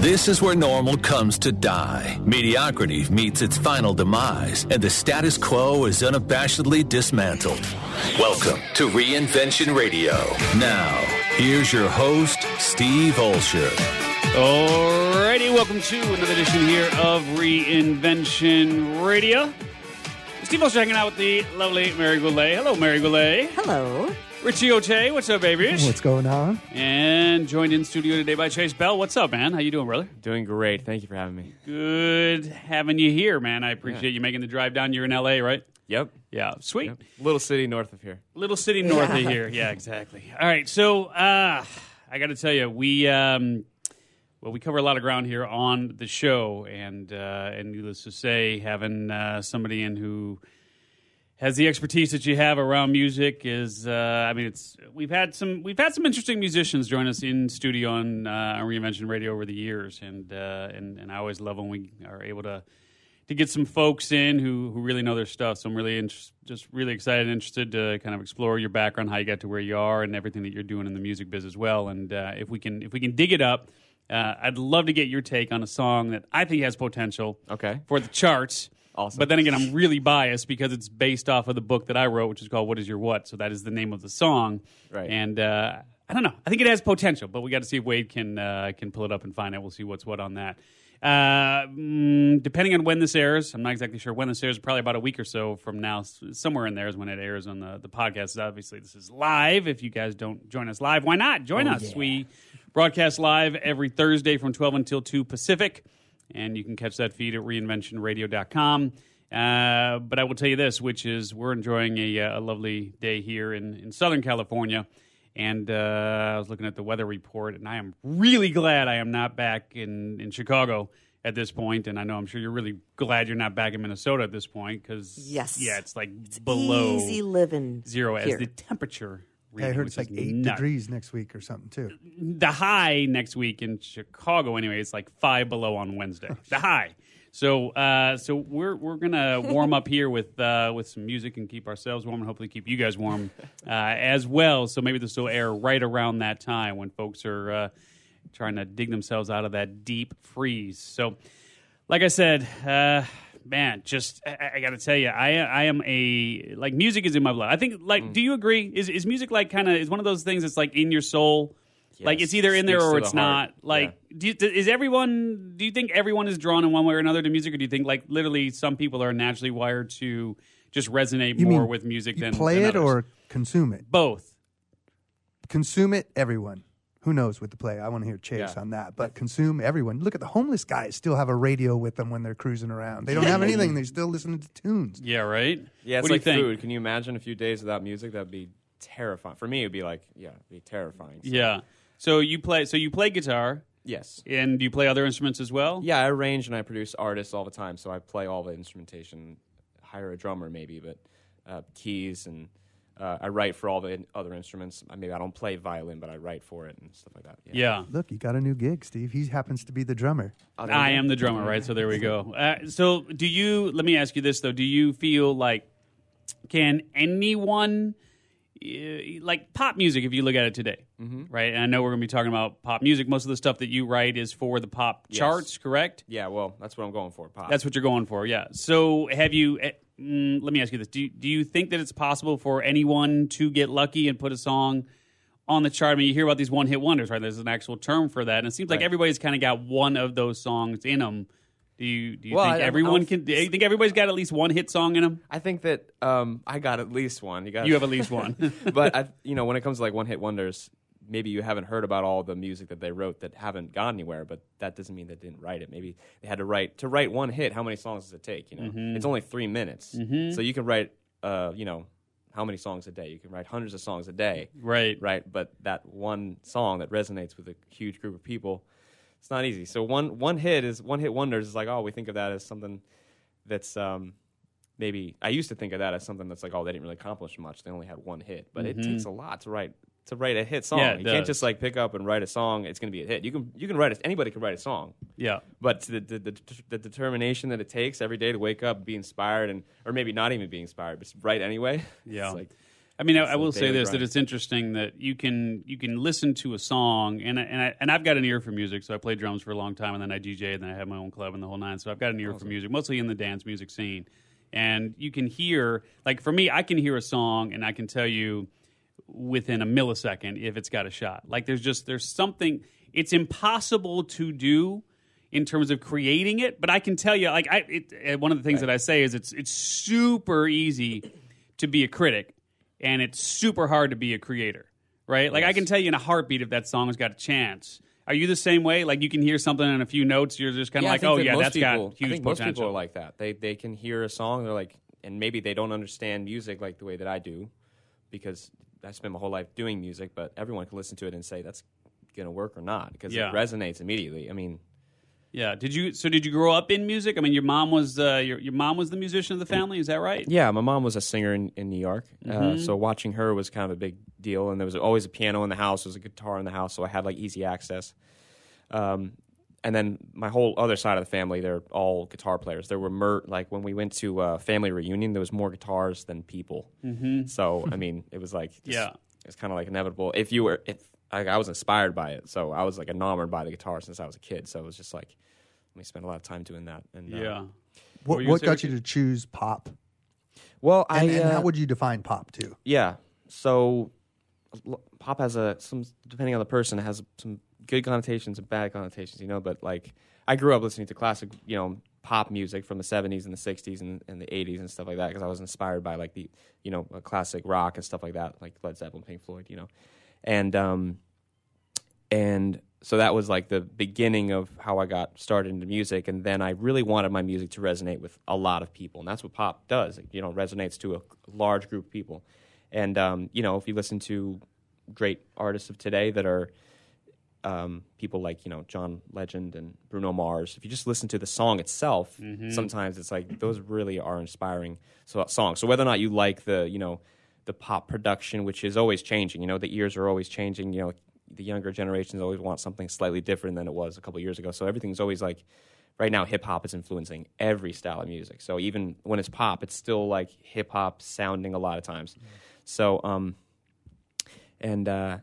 This is where normal comes to die. Mediocrity meets its final demise, and the status quo is unabashedly dismantled. Welcome to Reinvention Radio. Now, here's your host, Steve Olsher. Alrighty, welcome to another edition here of Reinvention Radio. Steve Olsher hanging out with the lovely Mary Goulet. Hello, Mary Goulet. Hello. Richie Oche, what's up, babies? What's going on? And joined in studio today by Chase Bell. What's up, man? How you doing, brother? Doing great. Thank you for having me. Good having you here, man. I appreciate you making the drive down. You're in LA, right? Yep. Yeah, sweet. yep. Little city north of here. Little city north of here. Yeah, exactly. All right, so uh, I got to tell you, we um, well, we cover a lot of ground here on the show, and uh, and needless to say, having uh, somebody in who has the expertise that you have around music is uh, I mean it's we've had some we've had some interesting musicians join us in studio on, uh, on Reinvention Radio over the years. And, uh, and and I always love when we are able to to get some folks in who who really know their stuff. So I'm really inter- just really excited and interested to kind of explore your background how you got to where you are and everything that you're doing in the music biz as well. And uh, if we can if we can dig it up uh, I'd love to get your take on a song that I think has potential Okay. for the charts Awesome. but then again, I'm really biased because it's based off of the book that I wrote, which is called "What Is Your What." So that is the name of the song. Right. And uh, I don't know. I think it has potential, but we got to see if Wade can uh, can pull it up and find it. We'll see what's what on that. Uh, mm, depending on when this airs, I'm not exactly sure when this airs. Probably about a week or so from now, somewhere in there is when it airs on the the podcast. Obviously, this is live. If you guys don't join us live, why not join us? We broadcast live every Thursday from 12 until 2 Pacific and you can catch that feed at reinventionradio.com. Uh, but I will tell you this, which is we're enjoying a, uh, a lovely day here in, in Southern California. And uh, I was looking at the weather report, and I am really glad I am not back in, in Chicago at this point. And I know I'm sure you're really glad you're not back in Minnesota at this point because, Yes. yeah, it's like it's below Easy living. zero as the temperature. I heard it's like eight nuts degrees next week or something too. the high next week in Chicago anyway is like five below on Wednesday. the high. So uh, so we're we're gonna warm up here with uh, with some music and keep ourselves warm and hopefully keep you guys warm uh, as well. So maybe this will air right around that time when folks are uh, trying to dig themselves out of that deep freeze. So like I said, uh, man, just I, I got to tell you, I I am a like music is in my blood. I think like, mm. do you agree? Is is music like kind of is one of those things that's like in your soul? Like it's either in there speaks or it's the not. Like, do you, is everyone? Do you think everyone is drawn in one way or another to music, or do you think like literally some people are naturally wired to just resonate You more mean with music you than play than it others? or consume it? both? Consume it, everyone. Who knows with the play? I want to hear Chase Yeah. on that. But consume everyone. Look at the homeless guys still have a radio with them when they're cruising around. They don't have anything. They're still listening to tunes. Yeah, right. Yeah, it's what like do you think? food. Can you imagine a few days without music? That'd be terrifying. For me, it'd be like, yeah, it'd be terrifying. So, Yeah. So you play. So you play guitar, Yes. and do you play other instruments as well? Yeah, I arrange and I produce artists all the time, so I play all the instrumentation. Hire a drummer maybe, but uh, keys and uh, I write for all the in- other instruments. I Maybe I don't play violin, but I write for it and stuff like that. Yeah. Look, you got a new gig, Steve. He happens to be the drummer. I am the drummer, right? So there we go. Uh, so do you? Let me ask you this though: Do you feel like can anyone uh, like pop music? If you look at it today, Mm-hmm. right? And I know we're going to be talking about pop music. Most of the stuff that you write is for the pop Yes. charts, correct? Yeah, well, that's what I'm going for. Pop. That's what you're going for, yeah. So have you? Mm, let me ask you this: Do you, do you think that it's possible for anyone to get lucky and put a song? On the chart, I mean, you hear about these one-hit wonders, right? There's an actual term for that, and it seems like Right. everybody's kind of got one of those songs in them. Do you do you Well, think I- I everyone don't- can? Do you think everybody's got at least one hit song in them? I think that um, I got at least one. You got You have at least one. but I, you know, when it comes to like one hit wonders, maybe you haven't heard about all the music that they wrote that haven't gone anywhere. But that doesn't mean they didn't write it. Maybe they had to write to write one hit. How many songs does it take? You know, Mm-hmm. it's only three minutes, so you can write, uh, you know, how many songs a day? You can write hundreds of songs a day, right. right? But that one song that resonates with a huge group of people, it's not easy. So one one hit is one hit wonders is like oh we think of that as something that's um, maybe I used to think of that as something that's like oh they didn't really accomplish much they only had one hit but it takes a lot to write to write a hit song. Yeah, you does. can't just like pick up and write a song it's going to be a hit you can you can write it anybody can write a song Yeah. but the, the, the, the determination that it takes every day to wake up be inspired and or maybe not even be inspired but write anyway Yeah. like I mean, I, I a will say this: that it's interesting that you can you can listen to a song, and I- and I, and I've got an ear for music. So I played drums for a long time, and then I DJ, and then I had my own club and the whole nine. So I've got an ear for music, mostly in the dance music scene. And you can hear, like for me, I can hear a song, and I can tell you within a millisecond if it's got a shot. Like there's just there's something. It's impossible to do in terms of creating it, but I can tell you, like I, it, uh, one of the things that I say is it's it's super easy to be a critic, and it's super hard to be a creator, right? Like I can tell you in a heartbeat if that song has got a chance. Are you the same way? Like you can hear something in a few notes, you're just kind of Yeah, like, oh that yeah, most that's people, got huge I think most potential. people are like that. They they can hear a song, they're like, and maybe they don't understand music like the way that I do, because I spent my whole life doing music. But everyone can listen to it and say that's gonna work or not because Yeah. it resonates immediately. I mean, yeah. Did you? So did you grow up in music? I mean, your mom was uh, your your mom was the musician of the family. Is that right? yeah, my mom was a singer in, in New York, Mm-hmm. uh, so watching her was kind of a big deal. And there was always a piano in the house, there was a guitar in the house, so I had like easy access. Um, and then my whole other side of the family, they're all guitar players. There were mer- like when we went to a family reunion, there was more guitars than people. Mm-hmm. So I mean, it was like just- Yeah. it's kind of like inevitable. If you were, if like, I was inspired by it, so I was like enamored by the guitar since I was a kid. So it was just like let me spend a lot of time doing that. And uh, Yeah. What, what got you to choose pop? well, I And, and uh, how would you define pop too? Yeah. So l- pop has a some depending on the person it has some good connotations and bad connotations, you know, but like I grew up listening to classic, you know, pop music from the 70s and the 60s and, and the 80s and stuff like that because I was inspired by like the, you know, classic rock and stuff like that, like Led Zeppelin, Pink Floyd, you know. And um and so that was like the beginning of how I got started into music and then I really wanted my music to resonate with a lot of people and that's what pop does. It, you know, resonates to a large group of people. And um, you know, if you listen to great artists of today that are um, people like you know John Legend and Bruno Mars, if you just listen to the song itself, sometimes it's like those really are inspiring so, songs. So whether or not you like the you know the pop production, which is always changing, you know the ears are always changing. You know the younger generations always want something slightly different than it was a couple years ago. So everything's always like right now hip hop is influencing every style of music. So even when it's pop, it's still like hip hop sounding a lot of times. So um and uh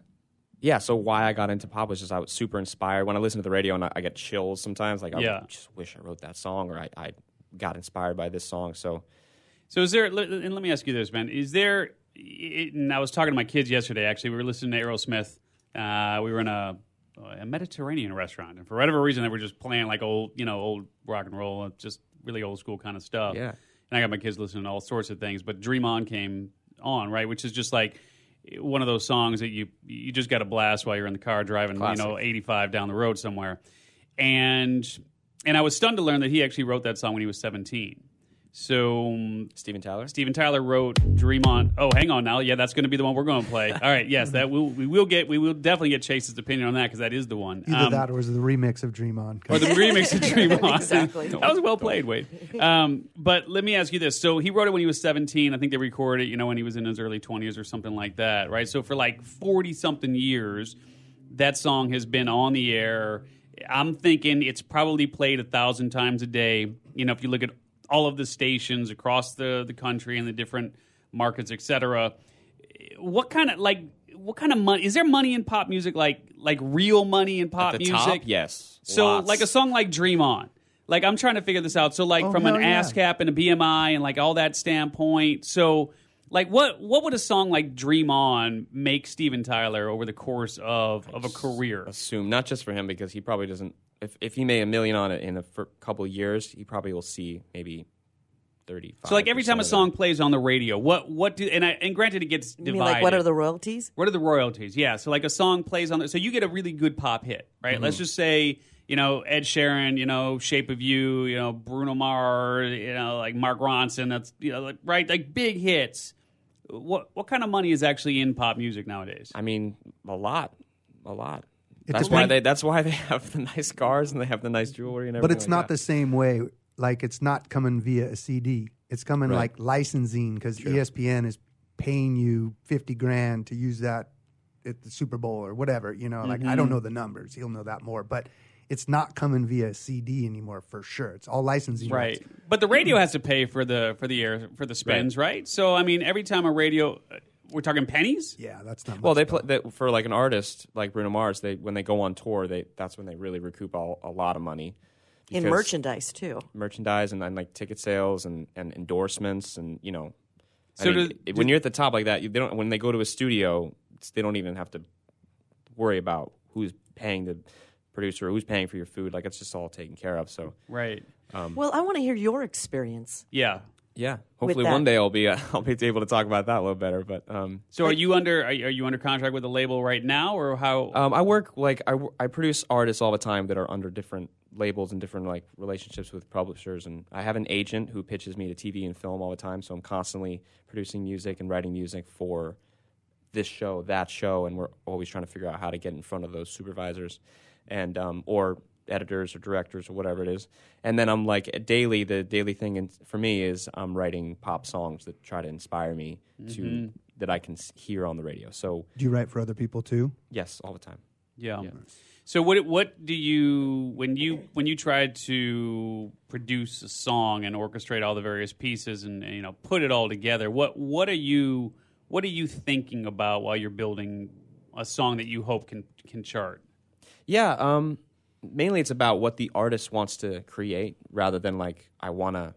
yeah, so why I got into pop was just I was super inspired. When I listen to the radio and I, I get chills sometimes, like I Yeah. just wish I wrote that song or I, I got inspired by this song. So So is there? And let me ask you this, man: Is there? And I was talking to my kids yesterday. Actually, we were listening to Aerosmith. Uh, we were in a, a Mediterranean restaurant, and for whatever reason, they were just playing like old, you know, old rock and roll, just really old school kind of stuff. Yeah. And I got my kids listening to all sorts of things, but Dream On came on, right? Which is just like one of those songs that you you just got to blast while you're in the car driving, Classic. you know, 85 down the road somewhere. And and I was stunned to learn that he actually wrote that song when he was 17. So um, Steven Tyler, Steven Tyler wrote "Dream On." Oh, hang on now. Yeah, that's going to be the one we're going to play. All right. Yes, that will we will get. We will definitely get Chase's opinion on that because that is the one. Either Um, that or was the remix of Dream On? or the remix of Dream On. Exactly. that was well played, Wade. Um, but let me ask you this: so he wrote it when he was 17. I think they recorded it, you know, when he was in his early 20s or something like that, right? So for like 40 something years, that song has been on the air. I'm thinking it's probably played a thousand times a day. You know, if you look at all of the stations across the the country and the different markets, et cetera, what kind of like what kind of money is there money in pop music like like real money in pop at the music top, yes. so Lots. like a song like Dream On. Like I'm trying to figure this out. So like Oh, from an hell yeah. ASCAP and a BMI and like all that standpoint. So like what what would a song like Dream On make Steven Tyler over the course of of a career? assume not just for him because he probably doesn't. If if he made a million on it in a fir- couple of years, he probably will see maybe thirty. So like every time a song plays on the radio, what what do and I, and granted it gets You divided. mean like what are the royalties? What are the royalties? Yeah, so like a song plays on the so you get a really good pop hit, right? Mm-hmm. Let's just say you know Ed Sheeran, you know Shape of You, you know Bruno Mars, you know like Mark Ronson. That's you know like right like big hits. What what kind of money is actually in pop music nowadays? I mean, a lot, a lot. It that's why they. That's why they have the nice cars and they have the nice jewelry and everything. But it's like not that. the same way. Like it's not coming via a CD. It's coming Right. like licensing because E ESPN is paying you fifty grand to use that at the Super Bowl or whatever. You know, like I Mm-hmm. don't know the numbers. He'll know that more. But it's not coming via CD anymore for sure. It's all licensing. Right, rights. but the radio has to pay for the for the air for the spins, right? So I mean, every time a radio, we're talking pennies. Yeah, that's not. Well, they play they, for like an artist like Bruno Mars. They when they go on tour, they that's when they really recoup all, a lot of money. in merchandise too. merchandise and, and like ticket sales and, and endorsements and you know. I So mean, do- it- when you're at the top like that, you, they don't. When they go to a studio, they don't even have to worry about who's paying the producer, or who's paying for your food. Like it's just all taken care of. So Right. Um, well, I want to hear your experience. Yeah. Yeah, hopefully one day I'll be uh, I'll be able to talk about that a little better. But um, So are you under are you, are you under contract with a label right now, or how? Um, I work like I, I produce artists all the time that are under different labels and different like relationships with publishers, and I have an agent who pitches me to TV and film all the time. So I'm constantly producing music and writing music for this show, that show, and we're always trying to figure out how to get in front of those supervisors and um, or editors or directors or whatever it is. And then I'm like daily. The daily thing in, for me is I'm writing pop songs that try to inspire me to that I can hear on the radio. So Do you write for other people too? yes, all the time. Yeah. So what what do you when you when you try to produce a song and orchestrate all the various pieces and, and, you know put it all together? What what are you what are you thinking about while you're building a song that you hope can can chart? Yeah, um, mainly it's about what the artist wants to create rather than like I want to,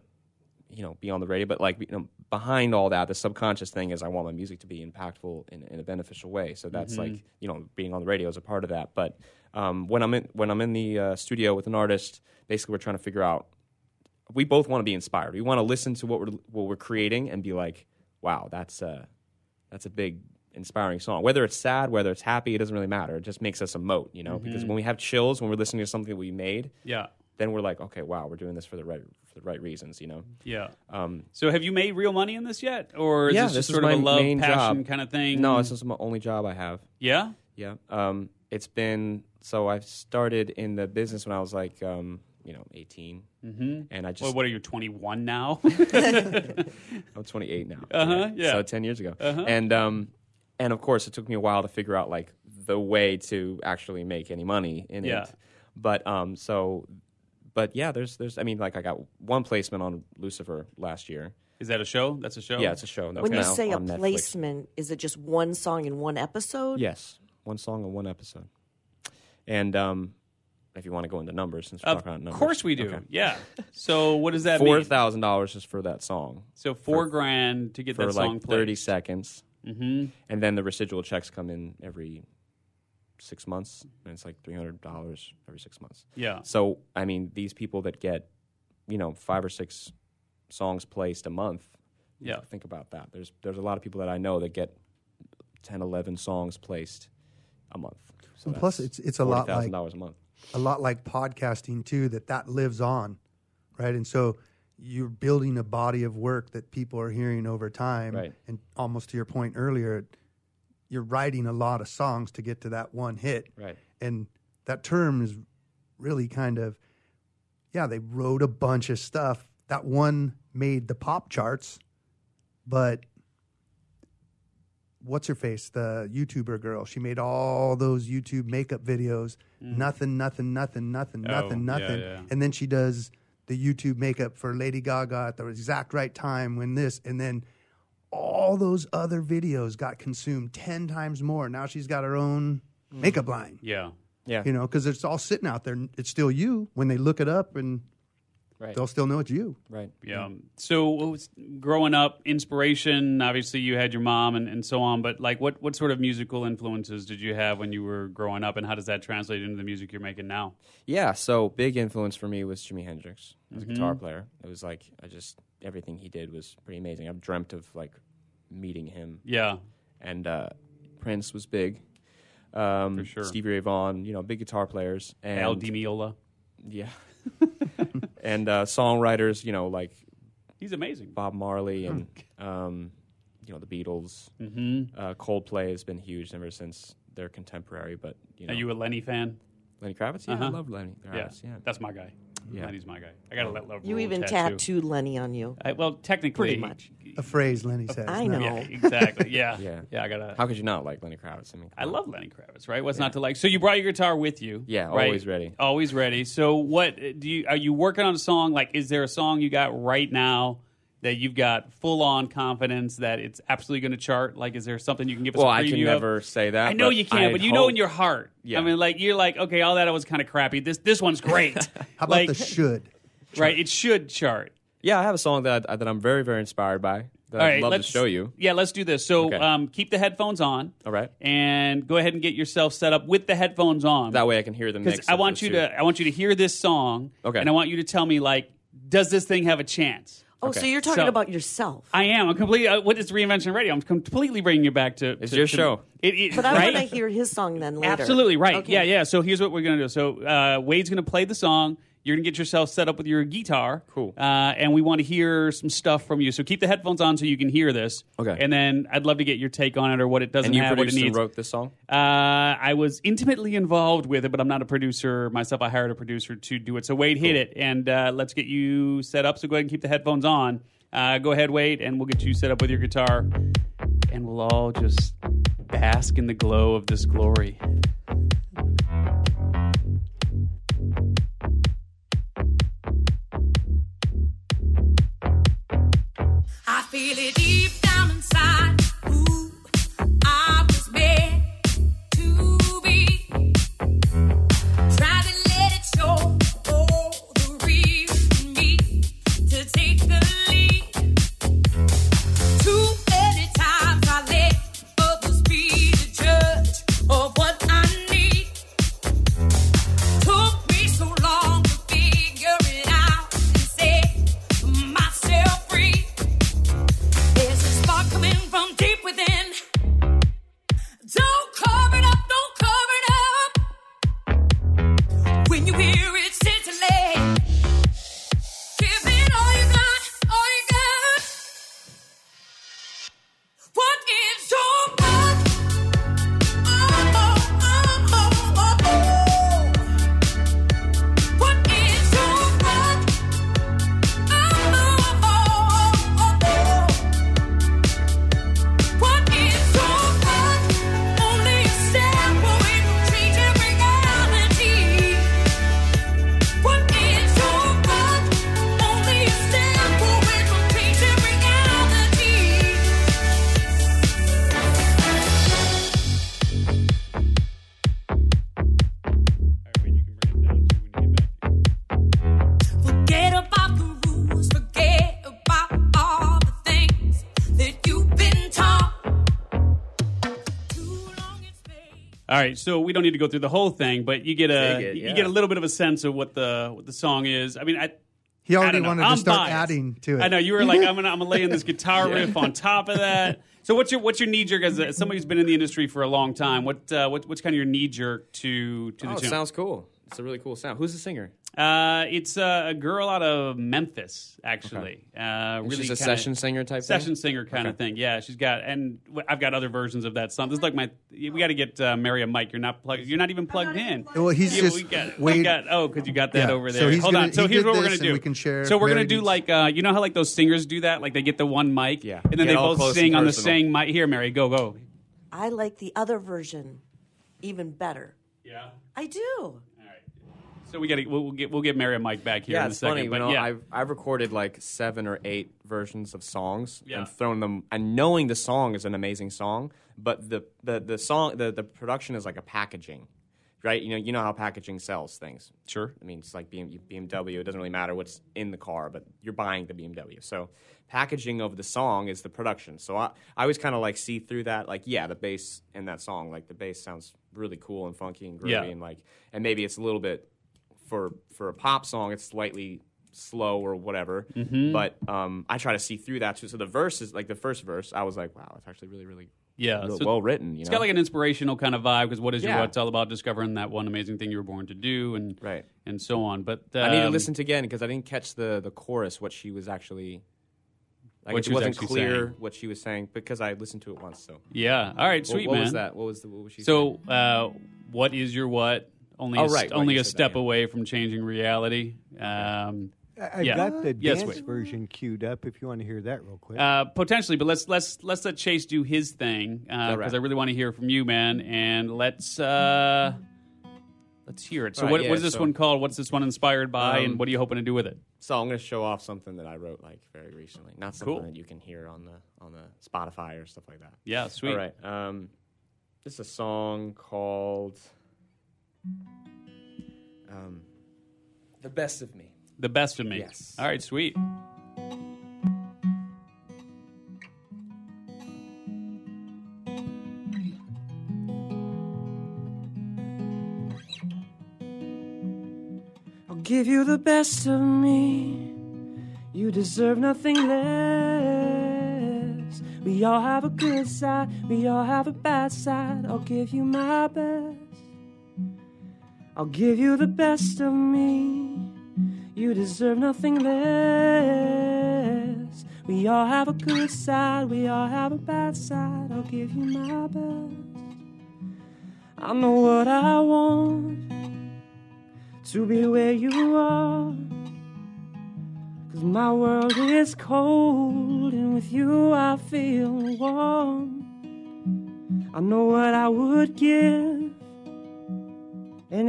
you know, be on the radio. But like you know, behind all that, the subconscious thing is I want my music to be impactful in, in a beneficial way. So that's like you know, being on the radio is a part of that. But um, when I'm in when I'm in the uh, studio with an artist, basically we're trying to figure out. We both want to be inspired. We want to listen to what we're what we're creating and be like, "Wow, that's a that's a big inspiring song. Whether it's sad, whether it's happy, it doesn't really matter. It just makes us emote, you know. Because when we have chills when we're listening to something that we made, Yeah. then we're like, okay, wow, we're doing this for the right for the right reasons, you know. Yeah. Um, So have you made real money in this yet, or is yeah, this just this sort of a love passion job. kind of thing? no, this is my only job I have. Yeah. Yeah, um, it's been so I started in the business when I was like, um, you know, 18, mm-hmm. and I just Well, what are you? Twenty one now. I'm 28 now. Uh-huh, yeah. So 10 years ago. And um and of course it took me a while to figure out like the way to actually make any money in Yeah. it. But um so but yeah, there's there's I mean like I got one placement on Lucifer last year. is that a show? That's a show. Yeah, it's a show. That's When you now say a on Netflix. placement, is it just one song in one episode? Yes. One song in one episode. And um if you want to go into numbers since we're Of talking about numbers. Of course we do. Okay. Yeah. So what does that Four mean? thousand dollars just for that song. So four grand to get For that song like played. thirty seconds. Mm-hmm. and then the residual checks come in every six months, and it's like three hundred dollars every six months. Yeah. So I mean, these people that get, you know, five or six songs placed a month. Yeah. think about that. There's there's a lot of people that I know that get 10, 11 songs placed a month. So And plus, it's it's a lot like dollars a month. a lot like podcasting too. That that lives on, right? And so you're building a body of work that people are hearing over time. Right. And almost to your point earlier, you're writing a lot of songs to get to that one hit. Right. And that term is really kind of, yeah, they wrote a bunch of stuff. That one made the pop charts, but what's her face, the YouTuber girl? She made all those YouTube makeup videos. Mm. Nothing, nothing, nothing, nothing, Oh, nothing, yeah, nothing. yeah. And then she does the YouTube makeup for Lady Gaga at the exact right time when this, and then all those other videos got consumed 10 times more. Now she's got her own makeup line, Yeah. Yeah. you know, because it's all sitting out there. It's still you when they look it up and Right. they'll still know it's you. Right. Yeah. So what was, growing up, inspiration, obviously you had your mom and, and so on, but like what, what sort of musical influences did you have when you were growing up and how does that translate into the music you're making now? Yeah, so big influence for me was Jimi Hendrix as a Mm-hmm. guitar player. It was like I just everything he did was pretty amazing. I've dreamt of like meeting him, Yeah. and uh, Prince was big. Um, For sure. Stevie Ray Vaughan, you know, big guitar players, and Al Di Meola. yeah, and uh, songwriters, you know, like He's amazing. Bob Marley and um, you know the Beatles. Mm-hmm. Uh, Coldplay has been huge ever since they're contemporary, but you know, Are you a Lenny fan? Lenny Kravitz, yeah, I Uh-huh. love Lenny Kravitz, yeah. That's my guy. Yeah. Lenny's my guy. I got to oh. let love. You rule even tattoo. tattooed Lenny on you. I, well, technically, Pretty much. A phrase Lenny says. I know. Yeah, exactly. Yeah, Yeah. yeah. I gotta. How could you not like Lenny Kravitz? I mean, I love Lenny Kravitz. Right? What's not to like? So you brought your guitar with you. Yeah, right? always ready. Always ready. So what do you? Are you working on a song? Like, is there a song you got right now that you've got full on confidence that it's absolutely going to chart? Like, is there something you can give us? Well, a I can preview of? never say that. I know you can't, I'd but you know in your heart. Yeah. I mean, like you're like, okay, all that was kind of crappy. This this one's great. How about like, the should? right? It should chart. Yeah, I have a song that that I'm very very inspired by. That All I'd right, love to let's show you. Yeah, let's do this. So, Okay. um, keep the headphones on. All right. and go ahead and get yourself set up with the headphones on. That way I can hear the mix. because I want you two. to I want you to hear this song. Okay. and I want you to tell me like, does this thing have a chance? Oh, Okay. so you're talking So- about yourself. I am. I'm completely. Uh, what is reinvention radio? I'm completely bringing you back to. It's to- your to- show. It, it, but I right? want to hear his song then later. Absolutely right. Okay. Yeah, yeah. So here's what we're gonna do. So uh, Wade's gonna play the song. You're gonna get yourself set up with your guitar. Cool. Uh, and we want to hear some stuff from you. So keep the headphones on so you can hear this. Okay. And then I'd love to get your take on it or what it doesn't And you have, what it produced and wrote this song. Uh, I was intimately involved with it, but I'm not a producer myself. I hired a producer to do it. So Wade hit it, and uh, let's get you set up. So go ahead and keep the headphones on. Uh, go ahead, Wade, and we'll get you set up with your guitar, and we'll all just bask in the glow of this glory. All right, so we don't need to go through the whole thing, but you get a Dig it, you get a little bit of a sense of what the what the song is. I mean, I He I already don't know. wanted I'm to start biased. adding to it. I know you were like, I'm gonna I'm gonna lay in this guitar riff on top of that. So what's your what's your knee jerk as, a, as somebody who's been in the industry for a long time? What uh, what what's kind of your knee jerk to to the Oh, it tune? sounds cool. It's a really cool sound. Who's the singer? Uh, it's uh, a girl out of Memphis, actually. Uh, really She's a session singer type. session thing? singer kind of thing. Yeah, she's got, and I've got other versions of that song. This is like my. We got to get uh, Mary a mic. You're not plugged. You're not even plugged in. Well, he's Yeah, just we got, we got. Oh, because you got that Yeah, over so there. he's Hold gonna- on. So he here's what we're gonna do. we can share So we're Mary gonna do needs- like uh, you know how like those singers do that. Like they get the one mic. Yeah. And then Get they both sing on the same mic. Here, Mary, go go. I like the other version even better. Yeah. I do. So we got we'll, we'll get we'll get Mary a mic back here Yeah, in a it's second. funny. but you know, yeah. I've I've recorded like seven or eight versions of songs Yeah. and thrown them, and knowing the song is an amazing song, but the the the song the the production is like a packaging, right? You know, you know how packaging sells things. Sure. I mean, it's like BM, BMW. It doesn't really matter what's in the car, but you're buying the BMW. So packaging of the song is the production. So I, I always kind of like see through that. Like, yeah, the bass in that song, like the bass sounds really cool and funky and groovy, Yeah. and like, and maybe it's a little bit for for a pop song, it's slightly slow or whatever. Mm-hmm. But um, I try to see through that too. So the verse is like the first verse. I was like, wow, it's actually really, really, Yeah, real so well written. You It's know? got like an inspirational kind of vibe because what is your Yeah. what's all about discovering that one amazing thing you were born to do and Right. and so on. But um, I need to listen to again because I didn't catch the the chorus. What she was actually. Like What it was wasn't clear saying. what she was saying because I listened to it once. So Yeah. All right. What- Sweet what, man. was that? What was the what was she? So, uh, what is your what? Only Oh, a, right, right, only you a said that, step yeah. away from changing reality. Um, I- I've Yeah. got the Yes, dance wait. version queued up if you want to hear that real quick. uh, potentially, but let's let's let's let Chase do his thing because All right. I really want to hear from you, man. And let's uh, let's Let's hear it. So, All right, what, yeah, what is this so- one called? What's this one inspired by, and Um, what are you hoping to do with it? So I'm going to show off something that I wrote like very recently. Not something Cool. that you can hear on the on the Spotify or stuff like that. Yeah, sweet. All right. Um, this is a song called um, "The Best of Me." The best of me. Yes. All right, sweet. I'll give you the best of me. You deserve nothing less. We all have a good side, we all have a bad side. I'll give you my best. I'll give you the best of me. You deserve nothing less. We all have a good side, we all have a bad side. I'll give you my best. I know what I want to be where you are. Cause my world is cold, and with you I feel warm. I know what I would give,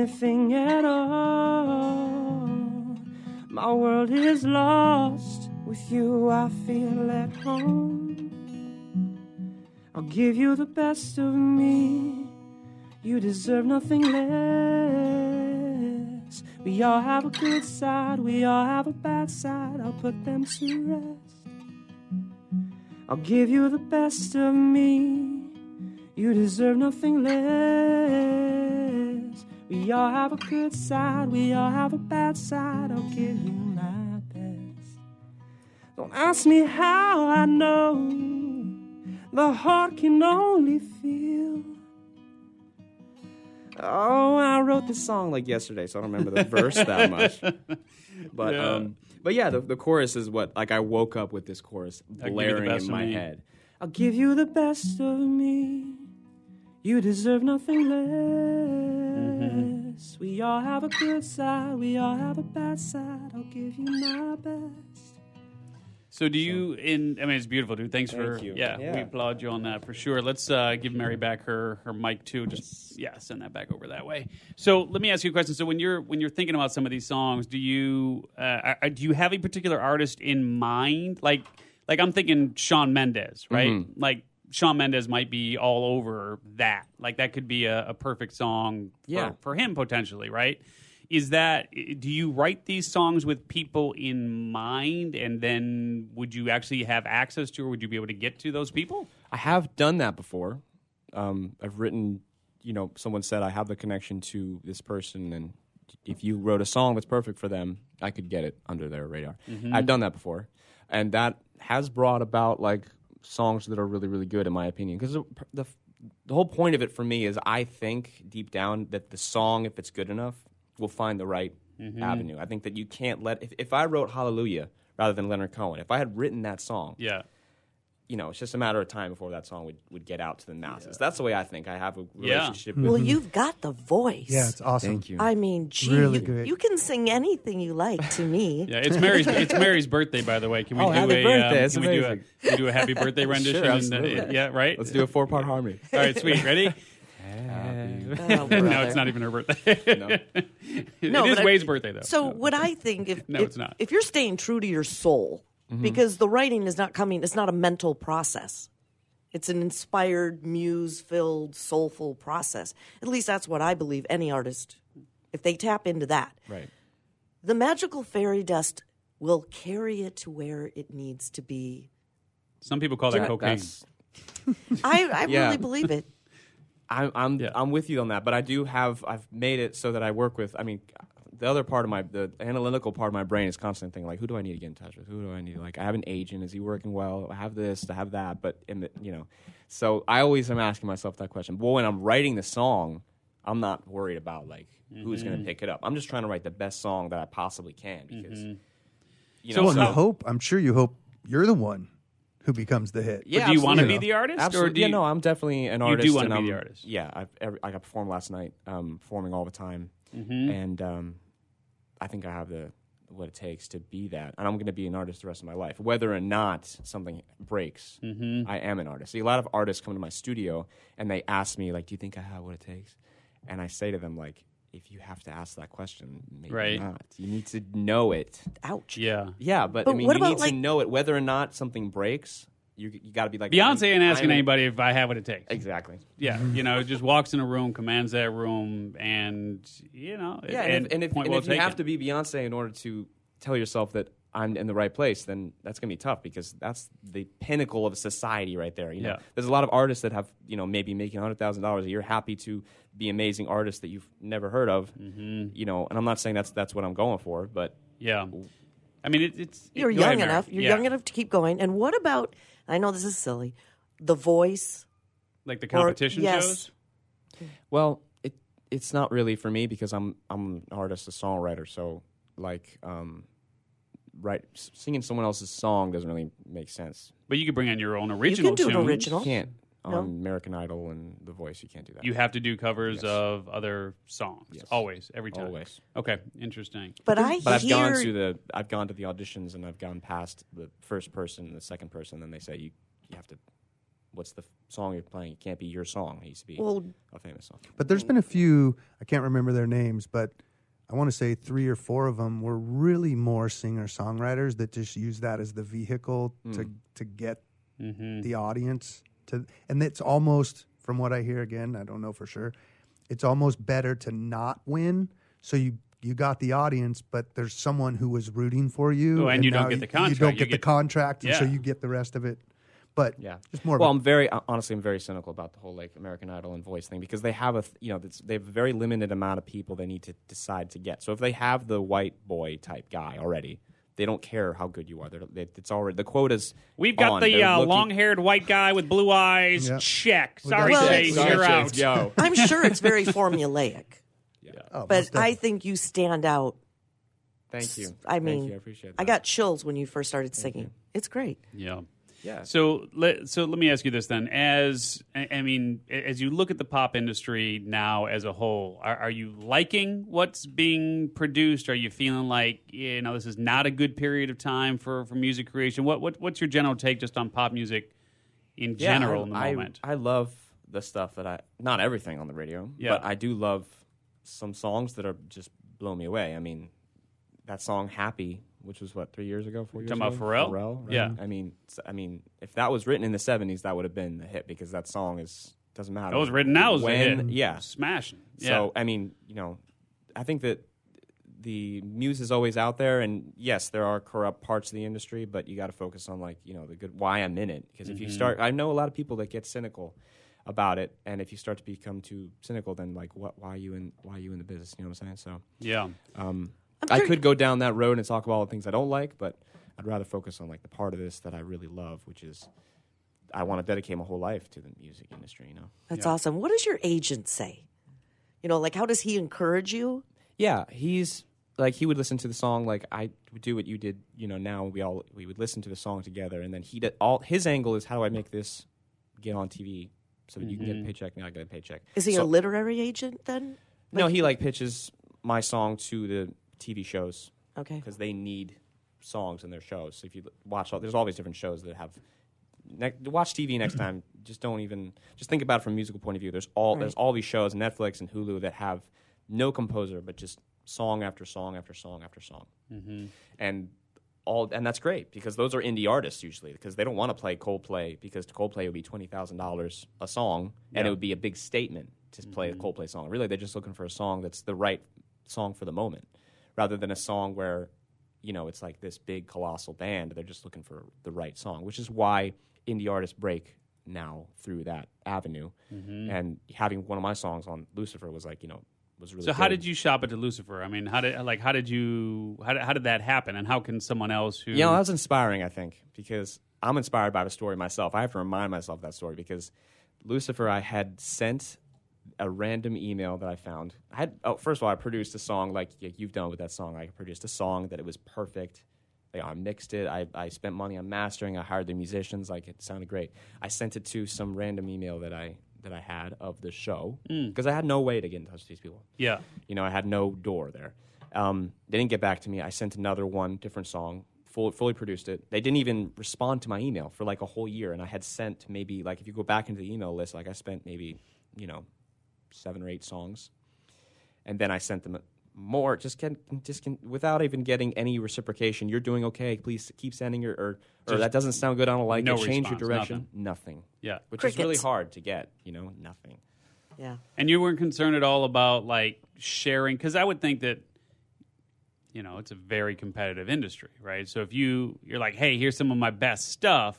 anything at all. My world is lost, with you I feel at home. I'll give you the best of me. You deserve nothing less. We all have a good side, we all have a bad side. I'll put them to rest. I'll give you the best of me. You deserve nothing less. We all have a good side, we all have a bad side. I'll give you my best. Don't ask me how I know. The heart can only feel. Oh, I wrote this song like yesterday, so I don't remember the verse that much. But Yeah. um, but yeah, the, the chorus is what like I woke up with this chorus give you the blaring in my me. head. I'll give you the best of me. You deserve nothing less. We all have a good side, we all have a bad side. I'll give you my best. So do you? In I mean, it's beautiful, dude. Thanks for Thank you. yeah, Yeah. We applaud you on that for sure. Let's uh, give Mary back her her mic too. Just yeah, send that back over that way. So let me ask you a question. So when you're when you're thinking about some of these songs, do you uh, uh, do you have a particular artist in mind? Like like I'm thinking Shawn Mendes, right? Mm-hmm. Like Shawn Mendes might be all over that. Like that could be a, a perfect song for, Yeah. for him potentially, right? Is that do you write these songs with people in mind, and then would you actually have access to, or would you be able to get to those people? I have done that before. Um, I've written, you know, someone said I have the connection to this person, and if you wrote a song that's perfect for them, I could get it under their radar. I've done that before, and that has brought about like songs that are really, really good in my opinion. Because the, the the whole point of it for me is I think deep down that the song, if it's good enough, will find the right mm-hmm. avenue. I think that you can't let if, if I wrote Hallelujah rather than Leonard Cohen, if I had written that song, Yeah, you know, it's just a matter of time before that song would, would get out to the masses. That's the way I think. I have a Yeah. relationship with Well, you've got the voice. Yeah, it's awesome. Thank you. I mean, gee, Really you, good. you can sing anything you like to me. yeah. It's Mary's. it's Mary's birthday, by the way. Can we Oh, do happy a birthday. um, That's can we do a, amazing. can we do a happy birthday rendition? Sure, And, uh, yeah, right. Let's do a four part harmony. All right, sweet. Ready? Oh, no, it's not even her birthday. No. it No, is but I- Wade's birthday though. So what I think if No, if, it's not. if you're staying true to your soul, Mm-hmm. because the writing is not coming, it's not a mental process. It's an inspired, muse-filled, soulful process. At least that's what I believe. Any artist, if they tap into that, Right. the magical fairy dust will carry it to where it needs to be. Some people call that That- cocaine. I, I Yeah. really believe it. I'm I'm Yeah. I'm with you on that, but I do have I've made it so that I work with. I mean, the other part of my the analytical part of my brain is constantly thinking like, who do I need to get in touch with? Who do I need? Like, I have an agent. Is he working well? I have this. I have that. But in the, you know, so I always am asking myself that question. But when I'm writing the song, I'm not worried about like who's going to pick it up. I'm just trying to write the best song that I possibly can because you know. Well, and you hope. I'm sure you hope you're the one who becomes the hit. Yeah, do you want to be the artist, Absolutely. or do yeah, you? no, I'm definitely an artist. You do artist. wanna be the I'm- artist. Yeah, I've every, like I performed last night, um, performing all the time, Mm-hmm. and um, I think I have the what it takes to be that, and I'm going to be an artist the rest of my life, whether or not something breaks. Mm-hmm. I am an artist. See, a lot of artists come to my studio and they ask me like, "Do you think I have what it takes?" And I say to them like, if you have to ask that question, maybe Right. not. You need to know it. Ouch. Yeah. Yeah, but, But I mean, you need like- to know it whether or not something breaks. You you got to be like Beyonce ain't asking I'm anybody if I have what it takes. Exactly. Yeah, you know, just walks in a room, commands that room, and you know, Yeah, and, if, and if, point and well if you have to be Beyonce in order to tell yourself that I'm in the right place, then that's gonna be tough because that's the pinnacle of society right there. You know, Yeah. there's a lot of artists that have you know maybe making hundred thousand dollars a year, happy to be amazing artists that you've never heard of. Mm-hmm. You know, and I'm not saying that's that's what I'm going for, but yeah, I mean, it, it's You're go young ahead, enough. You're Yeah. young enough to keep going. And what about? I know this is silly. The Voice. like the or- competition yes. shows. Well, it it's not really for me because I'm I'm an artist, a songwriter. So like, um, right, singing someone else's song doesn't really make sense. But you could bring in your own original. do an tunes. original. You can't on No? American Idol and The Voice. You can't do that. You have to do covers Yes. of other songs. Yes. Always, every time. Always. Okay, interesting. But I But I've hear. gone to the I've gone to the auditions and I've gone past the first person and the second person. Then they say you you have to. What's the f- song you're playing? It can't be your song. It needs to be well, a famous song. But there's been a few, I can't remember their names, but I want to say three or four of them were really more singer songwriters that just use that as the vehicle to, hmm. to get mm-hmm. the audience to, and it's almost, from what I hear again, I don't know for sure, it's almost better to not win. So you, you got the audience, but there's someone who was rooting for you. Oh, and you don't get the contract. You contract. don't You get the get- contract, and so you get the rest of it. But Yeah, just more. Well, of I'm very uh, honestly, I'm very cynical about the whole like American Idol and Voice thing because they have a you know they have a very limited amount of people they need to decide to get. So if they have the white boy type guy already, they don't care how good you are. They're, they, it's already the quotas. We've got on. the uh, looking- long-haired white guy with blue eyes. Yeah. Check. Sorry, got- Chase, Sorry, you're Chase, out. Yo. I'm sure it's very formulaic. oh, most But I think you stand out. Thank you. I mean, Thank you. I appreciate that. I got chills when you first started singing. It's great. Yeah. Yeah. So let so let me ask you this then: as I I mean, as you look at the pop industry now as a whole, are, are you liking what's being produced? Are you feeling like you know this is not a good period of time for, for music creation? What what what's your general take just on pop music in Yeah, general I, in the I- moment? I love the stuff that I not everything on the radio, Yeah. but I do love some songs that are just blow me away. I mean, that song "Happy," which was what three years ago, four years Talking ago. about Pharrell? Pharrell, right? Yeah. I mean, s- I mean, if that was written in the '70s, that would have been the hit because that song is doesn't matter. That was written now as a when, hit. Yeah. smashing. Yeah. So I mean, you know, I think that the muse is always out there, and yes, there are corrupt parts of the industry, but you got to focus on like you know the good why I'm in it. Because if you Mm-hmm. start, I know a lot of people that get cynical about it, and if you start to become too cynical, then like what? Why are you in? Why are you in the business? You know what I'm saying? So yeah. um, I could go down that road and talk about all the things I don't like, but I'd rather focus on like the part of this that I really love, which is I want to dedicate my whole life to the music industry. You know. That's awesome. What does your agent say? You know, like how does he encourage you? Yeah, he's like he would listen to the song like I would do what you did. You know, now we all we would listen to the song together, and then he did all his angle is how do I make this get on TV so that you can get a mm-hmm. paycheck and I get a paycheck. Is he So- a literary agent then? No, he like pitches my song to the TV shows Okay. because they need songs in their shows. So if you watch, all, there's all these different shows that have. Ne- watch TV next time. Just don't even. Just think about it from a musical point of view. There's all there's all these shows, Netflix and Hulu, that have no composer, but just song after song after song after song, mm-hmm. and all and that's great because those are indie artists usually because they don't want to play Coldplay because Coldplay would be twenty thousand dollars a song and it would be a big statement to play a Coldplay song. Really, they're just looking for a song that's the right song for the moment, rather than a song where you know it's like this big colossal band. They're just looking for the right song, which is why indie artists break now through that avenue. Mm-hmm. And having one of my songs on Lucifer was like you know was really. So how did you shop it to Lucifer? I mean, how did like how did you how did, how did that happen? And how can someone else who You know, that was inspiring, I think, because I'm inspired by the story myself. I have to remind myself that story because Lucifer, I had sent a random email that I found. I had, oh, first of all, I produced a song like you've done with that song. I produced a song that it was perfect. Like, I mixed it. I, I spent money on mastering. I hired the musicians. Like it sounded great. I sent it to some random email that I that I had of the show because I had no way to get in touch with these people. yeah You know, I had no door there. Um, they didn't get back to me. I sent another one, different song, full, fully produced it. They didn't even respond to my email for like a whole year. And I had sent maybe, like, if you go back into the email list, like I spent maybe, you know, seven or eight songs. and then I sent them more. Just can just can without even getting any reciprocation. You're doing okay. Please keep sending your or or that doesn't sound good. I don't like no it. Change your response, direction. Nothing. Yeah. which is really hard to get. You know, nothing. Yeah. And you weren't concerned at all about like sharing because I would think that you know it's a very competitive industry, right? So if you you're like, hey, here's some of my best stuff,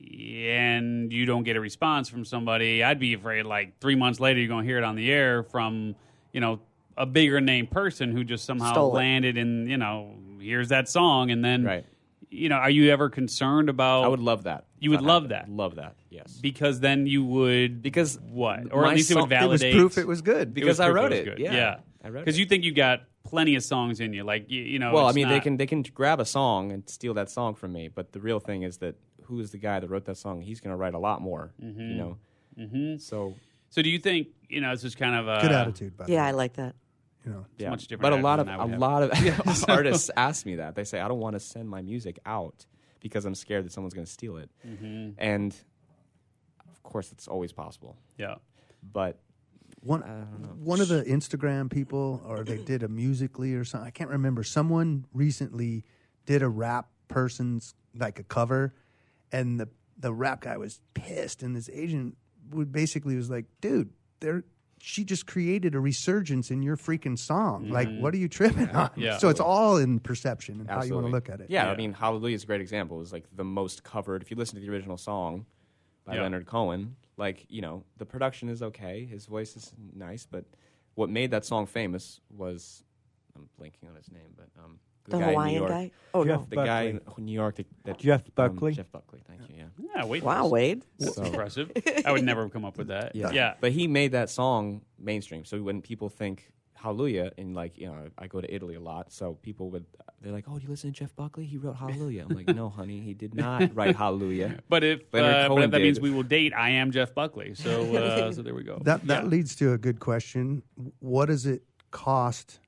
and you don't get a response from somebody, I'd be afraid like three months later you're going to hear it on the air from you know a bigger name person who just somehow Stole it. landed in you know here's that song, and then Right. you know are you ever concerned about I would love that. You would love happened. that? Love that. Yes. because then you would Because what or at least it would it was validate proof it was good. because was I wrote was it. Yeah. yeah. I wrote Because you think you got plenty of songs in you, like you, you know. well, I mean, they can they can grab a song and steal that song from me, but the real thing is that who is the guy that wrote that song? He's going to write a lot more. Mm-hmm. You know. Mm-hmm. So So do you think you know? It's just kind of a Good attitude, by the Yeah, way. I like that. You know, yeah, much different but a lot of a than lot of artists ask me that. They say I don't want to send my music out because I'm scared that someone's going to steal it, Mm-hmm. and of course it's always possible. Yeah. But one one of the Instagram people, or they did a musically or something. I can't remember. Someone recently did a rap person's like a cover, and the the rap guy was pissed, and his agent would basically was like, "Dude, there." She just created a resurgence in your freaking song. Like, what are you tripping on? Yeah. So it's all in perception and how you want to look at it. Yeah, Yeah. I mean, Hallelujah is a great example. It's like the most covered. If you listen to the original song by Yeah. Leonard Cohen, like you know, the production is okay. His voice is nice, but what made that song famous was I'm blanking on his name, but um, the, The guy in New Hawaiian York, guy. Oh Jeff no! the guy in Buckley. New York, that, that Jeff um, Buckley. Jeff Buckley. Thank you. Yeah. Yeah. Wait. Wow, Wade. That's So- impressive. I would never have come up with that. Yeah. Yeah. But he made that song mainstream. So when people think Hallelujah, and like, you know, I go to Italy a lot, so people would, they're like, oh, do you listen to Jeff Buckley? He wrote Hallelujah. I'm like, no, honey, he did not write Hallelujah. But if uh, but if that did. means we will date, I am Jeff Buckley. So uh, so there we go. That that Yeah. leads to a good question. What does it cost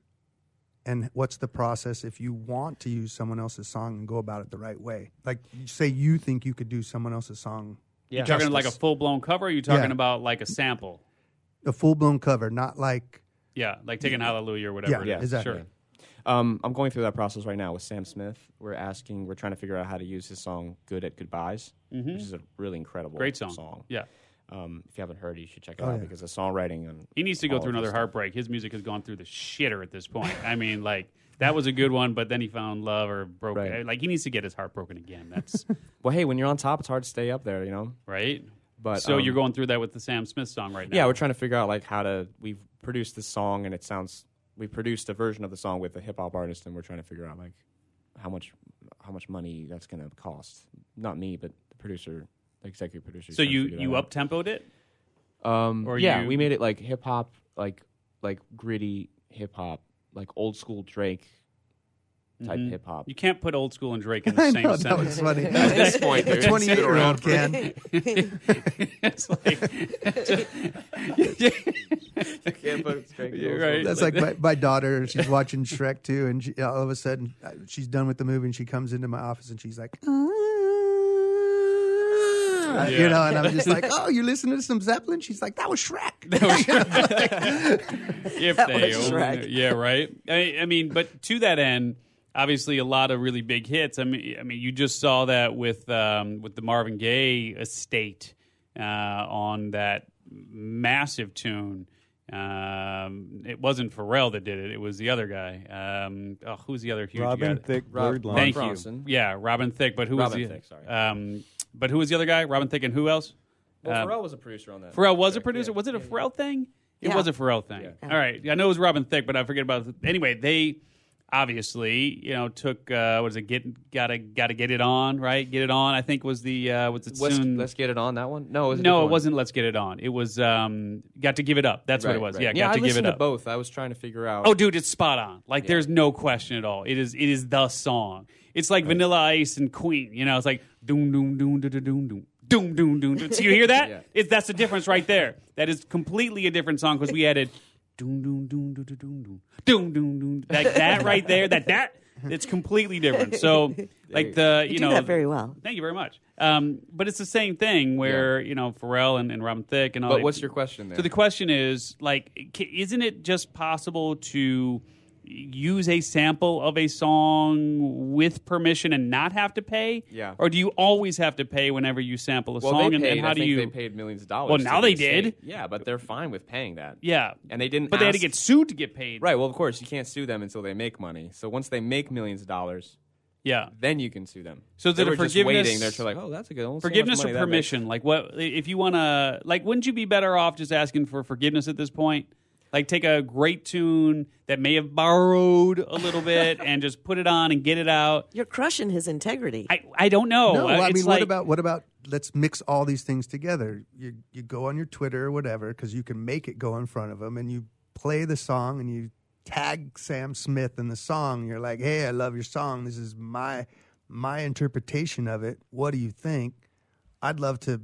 and what's the process if you want to use someone else's song and go about it the right way? Like say you think you could do someone else's song You talking like a full blown cover? Or you talking Yeah. about like a sample? a full blown cover, not like Yeah, like taking Hallelujah or whatever. Yeah, it is. exactly. Sure. Um, I'm going through that process right now with Sam Smith. We're asking, we're trying to figure out how to use his song "Good at Goodbyes," which is a really incredible, Mm-hmm. Great song. Yeah. Um, if you haven't heard it, you should check it Oh, out yeah. because the songwriting and He needs to go through of his another stuff- heartbreak. His music has gone through the shitter at this point. I mean, like that was a good one, but then he found love or broke. Right. Like he needs to get his heart broken again. That's Well, hey, when you're on top, it's hard to stay up there, you know. right. But so um, you're going through that with the Sam Smith song right now. Yeah, we're trying to figure out like how to. We've produced this song and it sounds. We produced a version of the song with a hip hop artist, and we're trying to figure out like how much how much money that's going to cost. Not me, but the producer, the executive producer. So you you up tempoed it. Um, or yeah, you- we made it like hip hop, like like gritty hip hop, like old school Drake type Mhm. hip hop. You can't put old school and Drake in the I same know, that sentence. was funny. At this point, the twenty eight year old sit can. it's like Can't put Drake You're right. That's like my, my daughter. She's watching Shrek too, and she, all of a sudden uh, she's done with the movie, and she comes into my office, and she's like, "Ah," you know, and I'm just like, "Oh, you listening to some Zeppelin?" She's like, "That was Shrek." if That they was own Shrek. yeah right I, I mean but to that end obviously a lot of really big hits i mean i mean you just saw that with um, with the marvin gaye estate uh, on that massive tune um, it wasn't Pharrell that did it. It was the other guy. Um, oh, who's the other huge Robin guy? Thicke, Rob- Birdland. Thank Mark you. Yeah, Robin Thicke. But who Robin was the? Thicke, sorry. But who was the other guy? Robin Thicke and who else? Well, Um, Pharrell was a producer on that. Pharrell was a producer. yeah. Was it a Yeah, yeah. Pharrell thing? It Yeah. was a Pharrell thing. Yeah. All right. I know it was Robin Thicke, but I forget about it. Anyway, they obviously, you know, took uh, what is it? Get gotta gotta get it on, right? Get it on. I think was the uh, was it Let's, soon? let's get it on that one. No, it was a no, different it one. wasn't. Let's get it on. It was um, got to give it up. That's what it Right, was. right. Yeah, yeah. got I to give it listened up. to both. I was trying to figure out. Oh, dude, it's spot on. Like, there's no question at all. It is. It is the song. It's like Vanilla Ice and Queen. You know, it's like doom doom doom doom doom doom doom. Doom doom. So you hear that? Yeah. It's that's the difference right there. That is completely a different song because we added doom doom doom doom doom doom doom doom doom. Like that right there. That that It's completely different. So, like the you, You, know do that very well. Thank you very much. Um, but it's the same thing where you know Pharrell and, and Robin Thicke and all. But that- what's your question there? So the question is like, isn't it just possible to use a sample of a song with permission and not have to pay? Yeah. Or do you always have to pay whenever you sample a well, song? they and, paid, and how I do think you? they paid millions of dollars. Well, now they did. Yeah, but they're fine with paying that. Yeah. and they didn't. But they had to get sued to get paid. Right. Well, of course, you can't sue them until they make money. So once they make millions of dollars, Yeah. then you can sue them. So they were just forgiveness- waiting. They're like, oh, that's a good. let's see how much Forgiveness or permission? Like what if you want to like wouldn't you be better off just asking for forgiveness at this point? Like take a great tune that may have borrowed a little bit and just put it on and get it out. You're crushing his integrity. I, I don't know. No, Uh, I mean, like, what about what about let's mix all these things together. You you go on your Twitter or whatever because you can make it go in front of them, and you play the song and you tag Sam Smith in the song. You're like, hey, I love your song. This is my my interpretation of it. What do you think? I'd love to.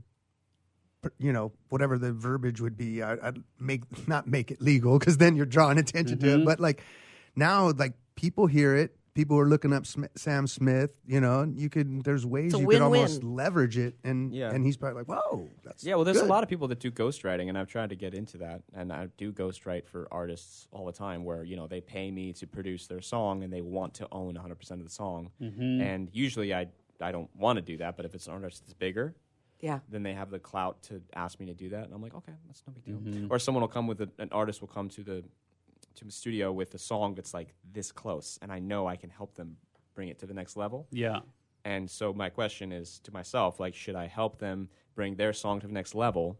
You know, whatever the verbiage would be, I, I'd make not make it legal because then you're drawing attention to Mm-hmm. it. But like now, like people hear it, people are looking up Sm- Sam Smith. You know, and you could there's ways you could win-win. almost leverage it, and Yeah. and he's probably like, whoa, that's Yeah, well, there's good. a lot of people that do ghostwriting, and I've tried to get into that. And I do ghostwrite for artists all the time, where you know they pay me to produce their song, and they want to own 100 percent of the song. Mm-hmm. And usually, I I don't want to do that, but if it's an artist that's bigger, yeah. then they have the clout to ask me to do that, and I'm like, okay, that's no big deal. Mm-hmm. Or someone will come with a, an artist will come to the to the studio with a song that's like this close, and I know I can help them bring it to the next level. Yeah. And so my question is to myself, like, should I help them bring their song to the next level,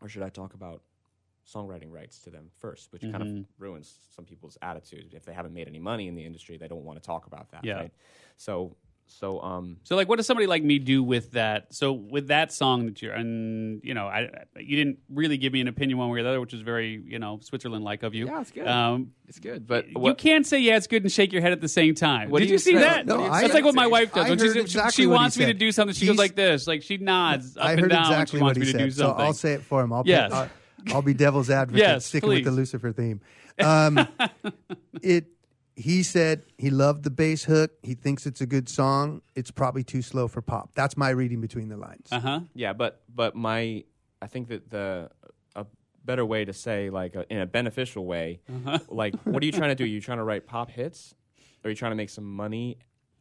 or should I talk about songwriting rights to them first, which kind Mm-hmm. of ruins some people's attitude. If they haven't made any money in the industry, they don't want to talk about that. Yeah. Right? So, so um, So like, what does somebody like me do with that? So with that song that you're, and you know, I you didn't really give me an opinion one way or the other, which is very you know Switzerland like of you. Yeah, it's good. Um, it's good. But you can't say yeah, it's good and shake your head at the same time. What Did you, you see say? that? No, I- That's like what my wife does. I When she's- heard exactly she wants me to do something. She goes like this, like she nods up I and heard down. when exactly she wants what me he to said, do so. I'll say it for him. I'll Yes. I'll, I'll be devil's advocate, Yes, sticking with the. Lucifer theme. Um, it. He said he loved the bass hook. He thinks it's a good song. It's probably too slow for pop. That's my reading between the lines. Uh huh. yeah, but but my, I think that the a better way to say like a, in a beneficial way, Uh-huh. like what are you trying to do? Are you trying to write pop hits? Are you trying to make some money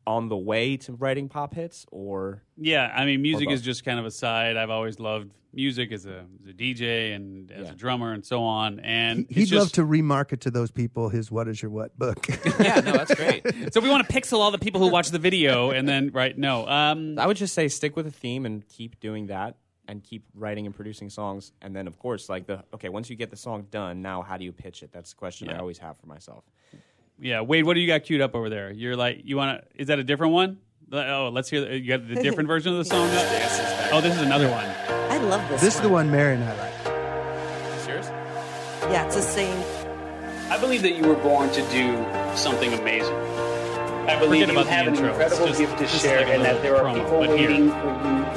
on the way to writing pop hits, or Yeah, I mean, music is just kind of a side. I've always loved music as a, as a DJ and as Yeah. a drummer and so on. And He'd it's love just- to remarket to those people his "What Is Your What" book. yeah, no, that's great. So we want to pixel all the people who watch the video and then right? No. Um, I would just say stick with a theme and keep doing that and keep writing and producing songs. And then, of course, like the okay, once you get the song done, now how do you pitch it? That's the question I always have for myself. Yeah, Wade, what do you got queued up over there? You're like, you want to? Is that a different one? Like, Oh, let's hear. the- You got the different version of the song. Oh, this is another one. I love this. this is the one. one Mary and I like. Is yours? Yeah, it's the same. I believe that you were born to do something amazing. I believe you about the have an intro. incredible just- gift to share, like and that there are promo, people but here. waiting for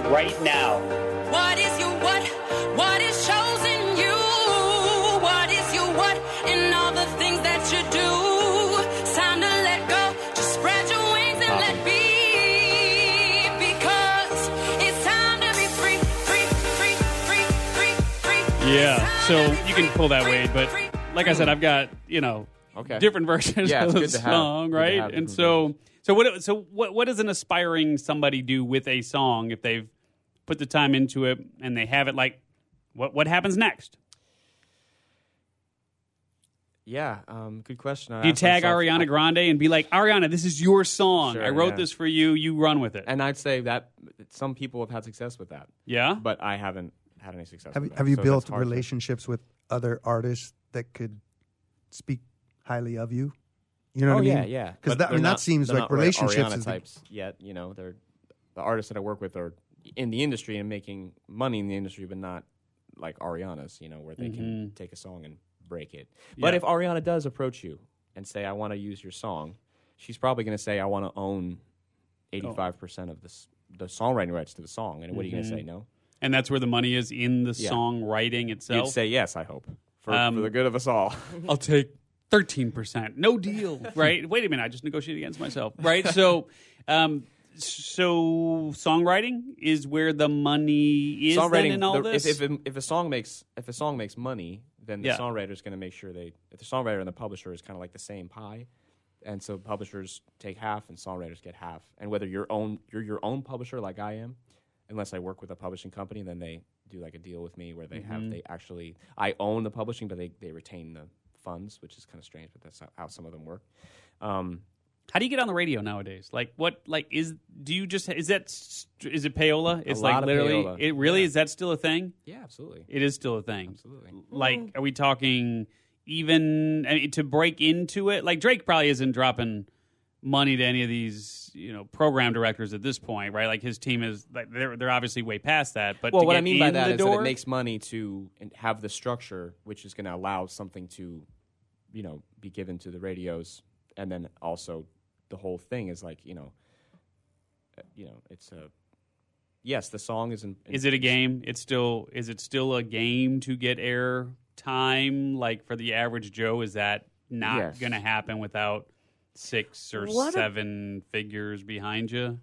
you right now. Yeah, so time to be you can pull that Wade, but like I said, I've got you know Okay. different versions Yeah, of the to have- song, right? And so, so what? So what? What does an aspiring somebody do with a song if they've put the time into it and they have it? Like, what? What happens next? Yeah, um, good question. I Do you tag myself- Ariana Grande and be like, Ariana, this is your song. Sure, I wrote yeah. this for you. You run with it. And I'd say that some people have had success with that, yeah. but I haven't had any success. Have with you, have you So built that's hard to- relationships with other artists that could speak highly of you? You know oh what I mean? yeah, yeah. Because that, I they're mean, that seems like not relationships Ariana is the, types yet. You know, they're the artists that I work with are in the industry and making money in the industry, but not like Ariana's. You know, where they can mm-hmm. take a song and break it. But Yeah. if Ariana does approach you and say, "I want to use your song," she's probably going to say, "I want to own oh. eighty-five percent of this." The songwriting rights to the song, and what are you going to say? Mm-hmm. No, and that's where the money is in the Yeah. songwriting itself. you'd say yes. I hope for, Um, for the good of us all. I'll take Thirteen percent, no deal, right? Wait a minute, I just negotiated against myself, right? So, um, so songwriting is where the money is then in all the- this. If, if, if a song makes if a song makes money, then the Yeah. songwriter is going to make sure they if the songwriter and the publisher is kind of like the same pie, and so publishers take half and songwriters get half. And whether your own you're your own publisher like I am, unless I work with a publishing company, then they do like a deal with me where they Mm-hmm. have they actually I own the publishing, but they they retain the funds, which is kind of strange, but that's how- how some of them work. Um, How do you get on the radio nowadays? Like what? Like is do you just is that is it payola? It's lot like of literally. payola. It really Yeah. is that still a thing? yeah, absolutely, It is still a thing. absolutely. Like, are we talking even I mean, to break into it? Like Drake probably isn't dropping money to any of these, you know, program directors at this point, right? Like his team is like they're they're obviously way past that. But well, what I mean by in that is door, that it makes money to have the structure, which is going to allow something to, you know, be given to the radios, and then also the whole thing is like, you know, uh, you know, it's a yes, the song is in. is it a game? It's still is it still a game to get air time? Like for the average Joe, is that not Yes. going to happen without six or What a- seven figures behind you?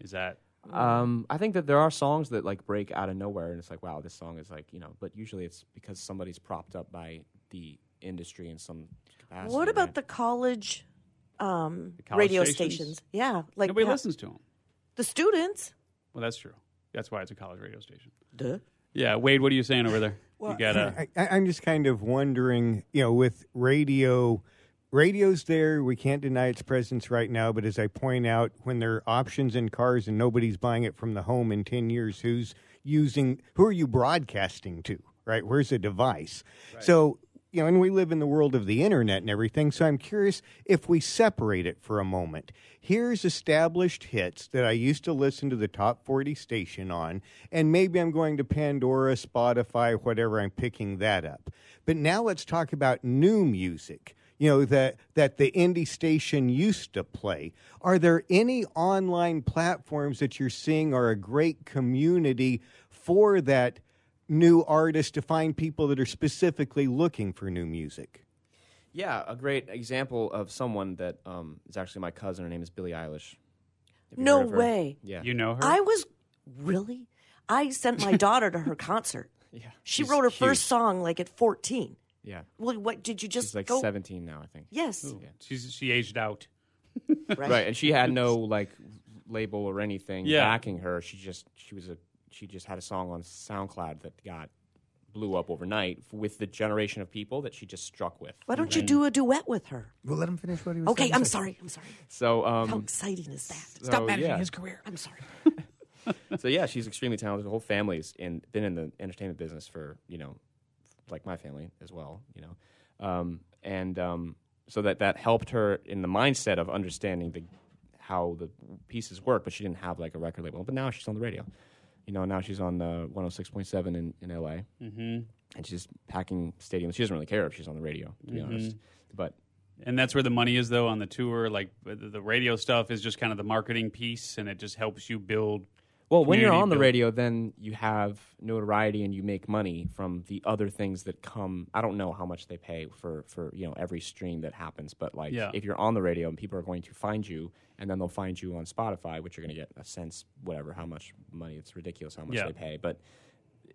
Is that Um, I think that there are songs that like break out of nowhere, and it's like, wow, this song is like, you know, but usually it's because somebody's propped up by the industry in some capacity. What about right? the college, um, The college radio stations? stations? Yeah, like nobody ha- listens to them? the students. Well, that's true. That's why it's a college radio station. Duh. Yeah, Wade, what are you saying over there? you got a I, I, I'm just kind of wondering, you know, with radio, radio's there. We can't deny its presence right now. But as I point out, when there are options in cars and nobody's buying it from the home in 10 years, who's using, who are you broadcasting to, right? Where's the device? So, you know, and we live in the world of the internet and everything. So I'm curious if we separate it for a moment. Here's established hits that I used to listen to the top 40 station on, and maybe I'm going to Pandora, Spotify, whatever, I'm picking that up. But now let's talk about new music. You know, that, that the indie station used to play. Are there any online platforms that you're seeing are a great community for that new artist to find people that are specifically looking for new music? Yeah, a great example of someone that um, is actually my cousin. Her name is Billie Eilish. No heard of her? way. Yeah, you know her? I was really. I sent my daughter to her concert. yeah. She wrote her huge. first song like at 14. Yeah, Well, what did you just she's like go? 17 now, I think. Yes, She's she aged out. right. Right, and she had no like label or anything Yeah. backing her. She just she was a she just had a song on SoundCloud that got blew up overnight with the generation of people that she just struck with. Why don't you do a duet with her? We'll let him finish what he was Okay, saying. I'm sorry. I'm sorry. So um, How exciting is that? so, yeah. His career. I'm sorry. so yeah, she's extremely talented. The whole family's in been in the entertainment business for you know, like my family as well. You know, um, and um, so that that helped her in the mindset of understanding the how the pieces work. But she didn't have like a record label. But now she's on the radio. You know, now she's on the 106.7 in in LA, mm-hmm. and she's packing stadiums. She doesn't really care if she's on the radio, to be honest. But And that's where the money is, though, on the tour. Like the radio stuff is just kind of the marketing piece, and it just helps you build. Well, when you're on the build- radio, then you have notoriety and you make money from the other things that come. I don't know how much they pay for for you know every stream that happens, but like Yeah. if you're on the radio and people are going to find you, and then they'll find you on Spotify, which you're going to get a sense whatever how much money. It's ridiculous how much Yeah. they pay, but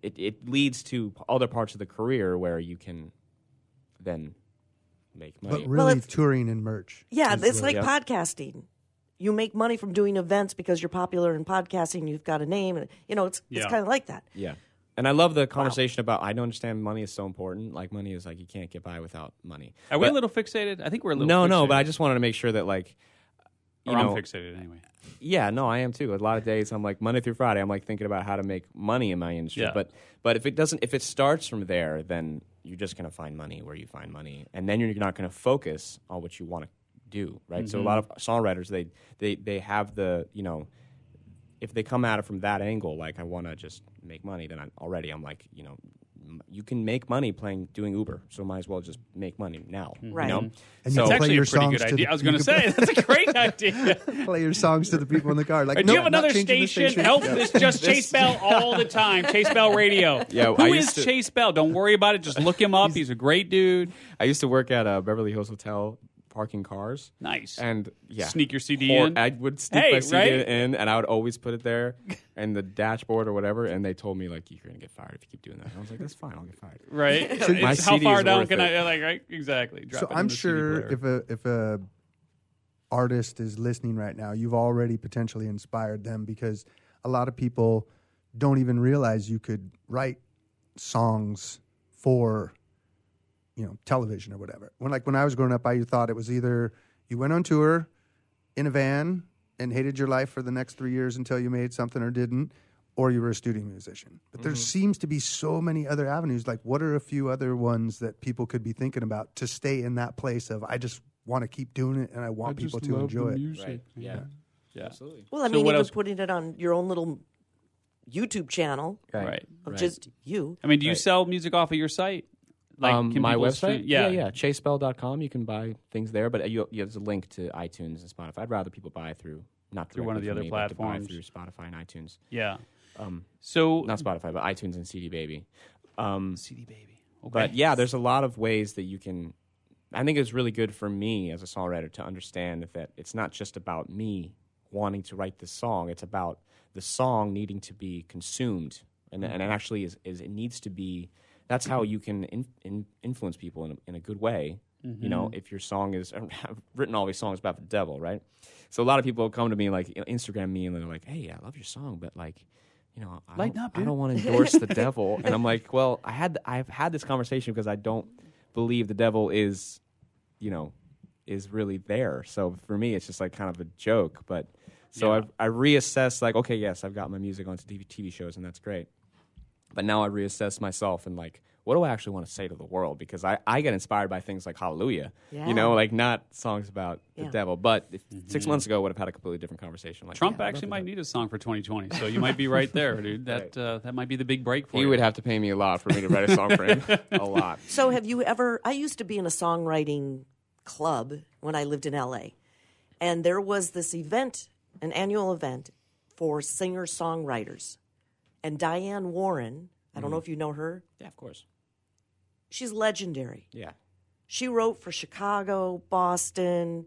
it it leads to other parts of the career where you can then make money. But really, it's- touring and merch. Yeah, it's where- like Yeah. podcasting. You make money from doing events because you're popular in podcasting. You've got a name, and you know it's it's kind of like that. Yeah. And I love the conversation about I don't understand money is so important. Like money is like you can't get by without money. Are we a little fixated? I think we're a little. No, no, but I just wanted to make sure that like you Or I'm know, fixated anyway. yeah, no, I am too. A lot of days I'm like Monday through Friday I'm like thinking about how to make money in my industry. Yeah. But but if it doesn't if it starts from there, then you're just going to find money where you find money. And then you're not going to focus on what you want to do, right? So a mm-hmm. lot of songwriters they they they have the, you know, if they come at it from that angle, like I want to just make money, then I'm already I'm like, you know, you can make money playing doing Uber, so might as well just make money now. Right. You know? And It's you play actually your a pretty songs good to idea. the- I was going to say that's a great idea. play your songs to the people in the car. Like, Do no, you have not another changing the station? station. Nope, it's just Chase Bell all the time. Chase Bell Radio. Yeah, Who I is to- Chase Bell? Don't worry about it. Just look him up. He's a great dude. I used to work at a Beverly Hills hotel parking cars. Nice. And yeah, Sneak your CD Or in? I would sneak Hey, my CD right? in, and I would always put it there in the dashboard or whatever. And they told me like, "You're gonna get fired if you keep doing that." And I was like, "That's fine, I'll get fired." right? My It's how CD far is down worth can it. I like? Right? Exactly. Drop so it in I'm the CD sure player. if a if a artist is listening right now, you've already potentially inspired them because a lot of people don't even realize you could write songs for you know television or whatever. When like when I was growing up, I thought it was either you went on tour in a van and hated your life for the next three years until you made something or didn't, or you were a studio musician. But there mm-hmm. seems to be so many other avenues. Like, what are a few other ones that people could be thinking about to stay in that place of I just want to keep doing it and I want people to enjoy it. Right? Yeah. Yeah. Absolutely. Well, I So mean, what even else- putting it on your own little YouTube channel Right. of Right. just you. I mean, do you Right. sell music off of your site? Like um, my website, stream- yeah, yeah, chasebell.com. You can buy things there, but you, you, there's a link to iTunes and Spotify. I'd rather people buy through not Through one of the other me, but to buy platforms. through Spotify and iTunes. Yeah. Um, So not Spotify, but iTunes and CD Baby. Um, CD baby. Okay. But yeah, there's a lot of ways that you can. I think it's really good for me as a songwriter to understand that it's not just about me wanting to write this song. It's about the song needing to be consumed, and and it actually is, is it needs to be. That's how mm-hmm. you can in, in, influence people in a, in a good way. You know, mm-hmm. if your song is I've written all these songs about the devil, right? So a lot of people come to me like Instagram me and they're like, "Hey, I love your song, but like." You know, I Lighten don't, up, I don't want to endorse the devil, and I'm like, well, I had I've had this conversation because I don't believe the devil is, you know, is really there. So for me, it's just like kind of a joke. But so Yeah. I I reassess like, okay, yes, I've got my music onto TV, TV shows, and that's great. But now I reassess myself and like, what do I actually want to say to the world? Because I, I get inspired by things like Hallelujah, Yeah. you know, like not songs about the devil. But if, six months ago, I would have had a completely different conversation. Like Trump yeah, actually might need a song for 2020, so you might be right there, dude. That Right. uh, that might be the big break for He you. would have to pay me a lot for me to write a song for him. a lot. So, have you ever? I used to be in a songwriting club when I lived in LA, and there was this event, an annual event for singer songwriters, and Diane Warren. I don't know if you know her. Yeah, of course. She's legendary. Yeah. She wrote for Chicago, Boston,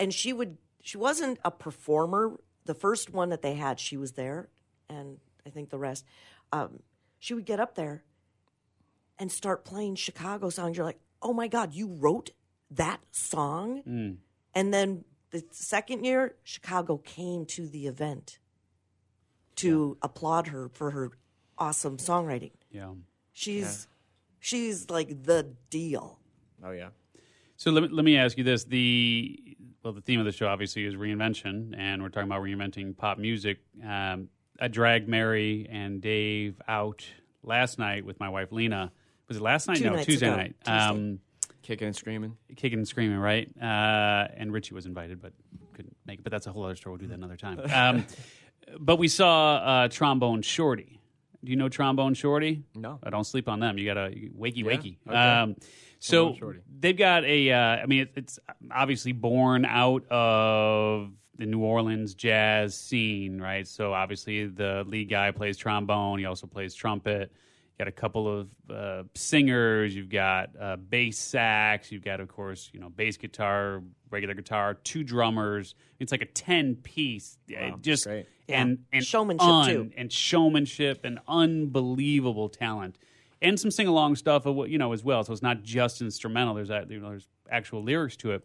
and she would. She wasn't a performer. The first one that they had, she was there, and I think the rest. Um, she would get up there and start playing Chicago songs. You're like, oh my god, you wrote that song, and then the second year, Chicago came to the event to applaud her for her awesome songwriting. yeah. She's she's like the deal. Oh yeah. So let me, let me ask you this: the well, the theme of the show obviously is reinvention, and we're talking about reinventing pop music. Um, I dragged Mary and Dave out last night with my wife Lena. Was it last night? Two no, Tuesday ago. night. Tuesday. Um, Kicking and screaming. kicking and screaming, right? Uh, and Richie was invited, but couldn't make it. But that's a whole other story. We'll do that another time. Um, but we saw uh, Trombone Shorty. Do you know Trombone Shorty? No. I don't sleep on them. You got to wakey wakey. okay. Um, so they've got a. Uh, I mean, it, it's obviously born out of the New Orleans jazz scene, right? So obviously the lead guy plays trombone. He also plays trumpet. You got a couple of uh, singers. You've got uh, bass sax. You've got, of course, you know, bass guitar, regular guitar, two drummers. It's like a ten piece. uh, just great. and and Showmanship, un- too. and showmanship and unbelievable talent and some sing along stuff you know as well. So it's not just instrumental. There's a, you know there's actual lyrics to it.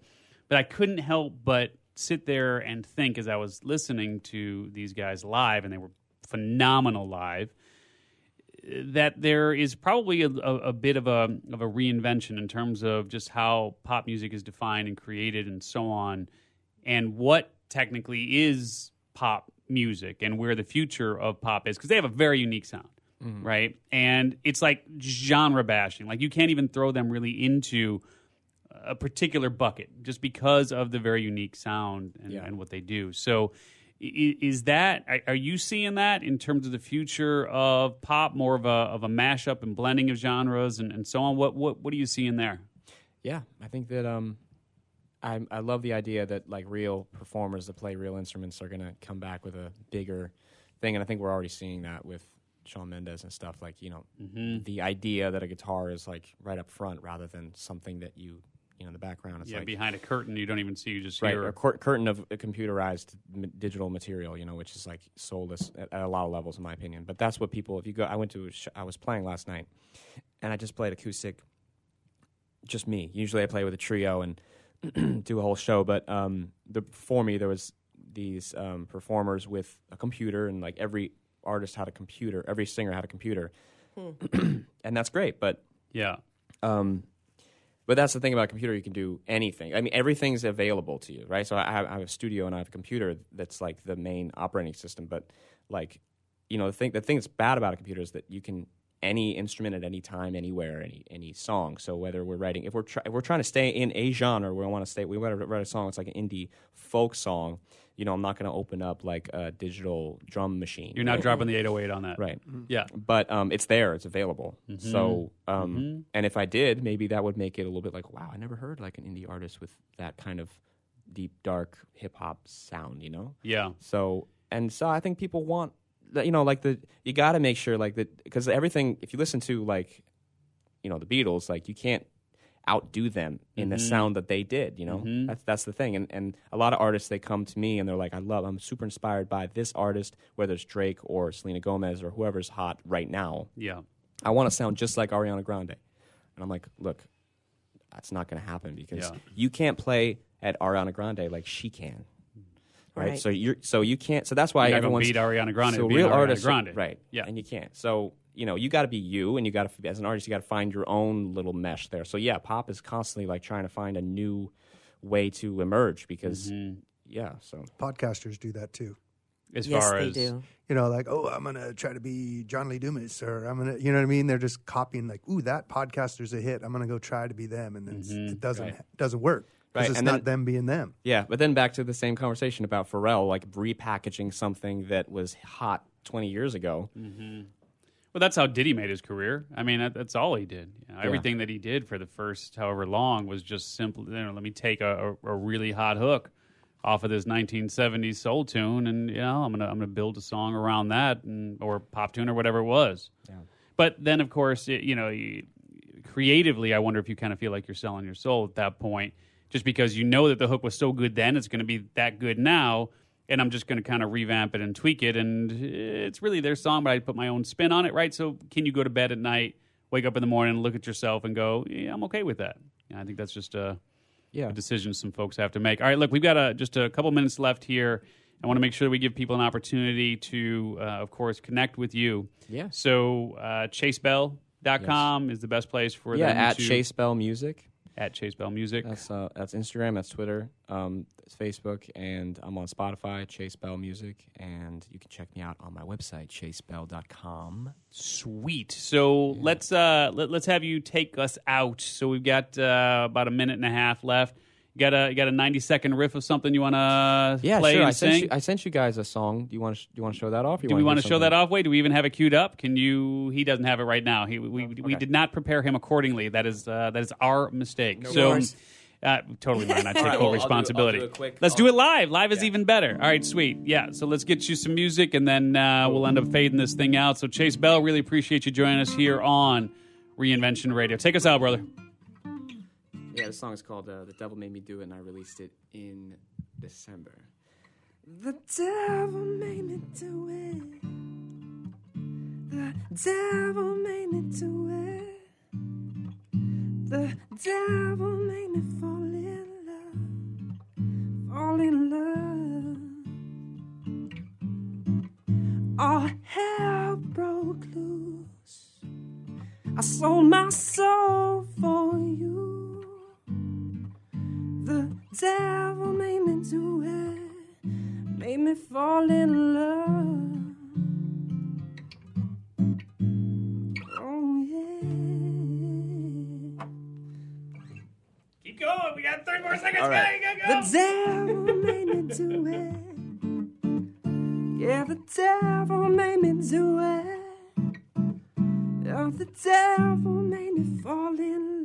But I couldn't help but sit there and think as I was listening to these guys live, and they were phenomenal live. That there is probably a, a, a bit of a of a reinvention in terms of just how pop music is defined and created and so on, and what technically is pop music and where the future of pop is because they have a very unique sound mm-hmm. right? And it's like genre bashing. Like you can't even throw them really into a particular bucket just because of the very unique sound and, Yeah. and what they do. So Is that are- you seeing that in terms of the future of pop, more of a of a mashup and blending of genres and, and so on? What what what are you seeing there? Yeah, I think that um, I I love the idea that like real performers that play real instruments are gonna come back with a bigger thing, and I think we're already seeing that with Shawn Mendes and stuff. Like you know, Mm-hmm. the idea that a guitar is like right up front rather than something that you you know in the background. It's yeah, like behind a curtain, you don't even see. You just right hear. a cur- curtain of a computerized m- digital material, you know, which is like soulless at, at a lot of levels, in my opinion. But that's what people. If you go, I went to. A sh- I was playing last night, and I just played acoustic. Just me. Usually, I play with a trio and do a whole show. But um, the, before me, there was these um, performers with a computer, and like every artist had a computer. Every singer had a computer, and that's great. But yeah, um, but that's the thing about a computer; you can do anything. I mean, everything's available to you, right? So I have, I have a studio and I have a computer that's like the main operating system. But like, you know, the thing the thing that's bad about a computer is that you can any instrument at any time, anywhere, any any song. So whether we're writing, if we're if we're trying to stay in a genre, we want to stay. We want to write a song. It's like an indie folk song. You know, I'm not going to open up like a digital drum machine. you're not right? dropping the 808 on that, Right. Yeah, but um, it's there, it's available. Mm-hmm. So, um, and if I did, maybe that would make it a little bit like, wow, I never heard like an indie artist with that kind of deep, dark hip hop sound, you know? yeah, So, and so I think people want you know, like the you got to make sure like that because everything. If you listen to like, you know, the Beatles, like you can't outdo them in the mm-hmm. sound that they did. You know, mm-hmm. that's that's the thing. And and a lot of artists they come to me and they're like, I love, I'm super inspired by this artist, whether it's Drake or Selena Gomez or whoever's hot right now. yeah. I want to sound just like Ariana Grande. And I'm like, look, that's not going to happen because Yeah. you can't play at Ariana Grande like she can. Right? Right. So you're so you can't so that's why You're not gonna everyone's beat Ariana Grande So real Ariana artists Grande. right. Yeah. And you can't. So, you know, you got to be you and you got to as an artist you got to find your own little mesh there. So yeah, pop is constantly like trying to find a new way to emerge because Mm-hmm. yeah, so Podcasters do that too. As yes, far they as do. You know, like, oh, I'm gonna try to be John Lee Dumas, or I'm gonna, you know what I mean? They're just copying, like, ooh, that podcaster's a hit. I'm gonna go try to be them, and then it's it doesn't Right. doesn't work because Right, it's and not then- them being them. Yeah, but then back to the same conversation about Pharrell, like repackaging something that was hot 20 years ago. Well, that's how Diddy made his career. I mean, that, that's all he did. You know, Everything that he did for the first however long was just simple. You know, let me take a, a, a really hot hook off of this 1970s soul tune, and you know, I'm gonna I'm gonna build a song around that, and, or pop tune or whatever it was. But then, of course, it, you know, creatively, I wonder if you kind of feel like you're selling your soul at that point, just because you know that the hook was so good then, it's going to be that good now, and I'm just going to kind of revamp it and tweak it, and it's really their song, but I put my own spin on it, right? So, can you go to bed at night, wake up in the morning, look at yourself, and go, "Yeah, I'm okay with that." Yeah, I think that's just a, Yeah. a decision some folks have to make. All right, look, we've got a, just a couple minutes left here. I want to make sure that we give people an opportunity to, uh, of course, connect with you. Yeah. So uh, chasebell.com is the best place for yeah, them at to Chase Bell Music. At Chase Bell Music. That's uh, that's Instagram, that's Twitter, um, that's Facebook, and I'm on Spotify, Chase Bell Music, and you can check me out on my website, chasebell.com. Sweet. So let's uh, let, let's have you take us out. So we've got uh, about a minute and a half left. You got a you got a ninety second riff of something you want to Yeah, play sure. and I sent sing? you. I sent you guys a song. Do you want to? Do you want to show that off? Do we want to show that off? Wait, do we even have it queued up? Can you? He doesn't have it right now. He, we, we, we did not prepare him accordingly. That is uh, that is our mistake. so, worries. uh, totally mine. I take right, full well, I'll do- I'll responsibility. do quick- let's I'll- do it live. Live is even better. All right, sweet. Yeah. So let's get you some music, and then uh, we'll end up fading this thing out. So Chase Bell, really appreciate you joining us here on Reinvention Radio. Take us out, brother. Yeah, the song is called uh, "The Devil Made Me Do It," and I released it in December. The devil made me do it. The devil made me do it. The devil made me fall in love. Fall in love. All hell broke loose. I sold my soul for you. The devil made me do it, made me fall in love. Oh yeah. Keep going. We got three more seconds. All right. Go, go, go. The devil made me do it. Yeah, the devil made me do it. Yeah, the devil made me fall in love.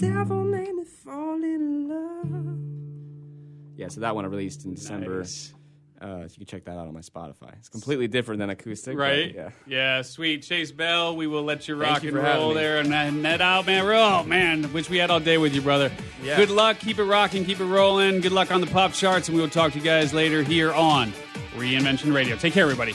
Devil made me fall in love. Yeah, so that one I released in December. Nice. Uh, so you can check that out on my Spotify. It's completely different than acoustic, Right? Yeah. yeah. sweet. Chase Bell, we will let you rock you and roll there and and net out, man. Oh, man. Wish we had all day with you, brother. Yeah. Good luck. Keep it rocking. Keep it rolling. Good luck on the pop charts, and we will talk to you guys later here on Reinvention Radio. Take care, everybody.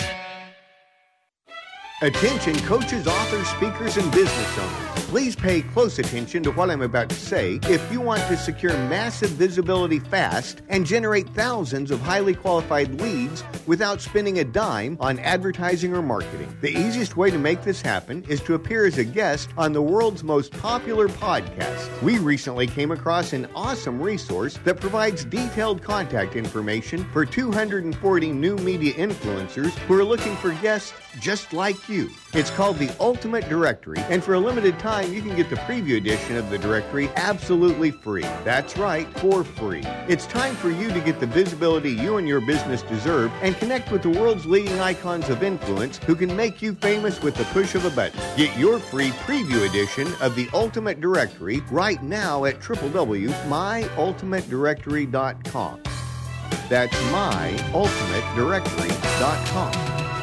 Attention coaches, authors, speakers, and business owners. Please pay close attention to what I'm about to say if you want to secure massive visibility fast and generate thousands of highly qualified leads without spending a dime on advertising or marketing. The easiest way to make this happen is to appear as a guest on the world's most popular podcast. We recently came across an awesome resource that provides detailed contact information for 240 new media influencers who are looking for guests just like you. It's called the Ultimate Directory, and for a limited time, you can get the preview edition of the directory absolutely free. That's right, for free. It's time for you to get the visibility you and your business deserve and connect with the world's leading icons of influence who can make you famous with the push of a button. Get your free preview edition of the Ultimate Directory right now at www.myultimatedirectory.com. That's myultimatedirectory.com.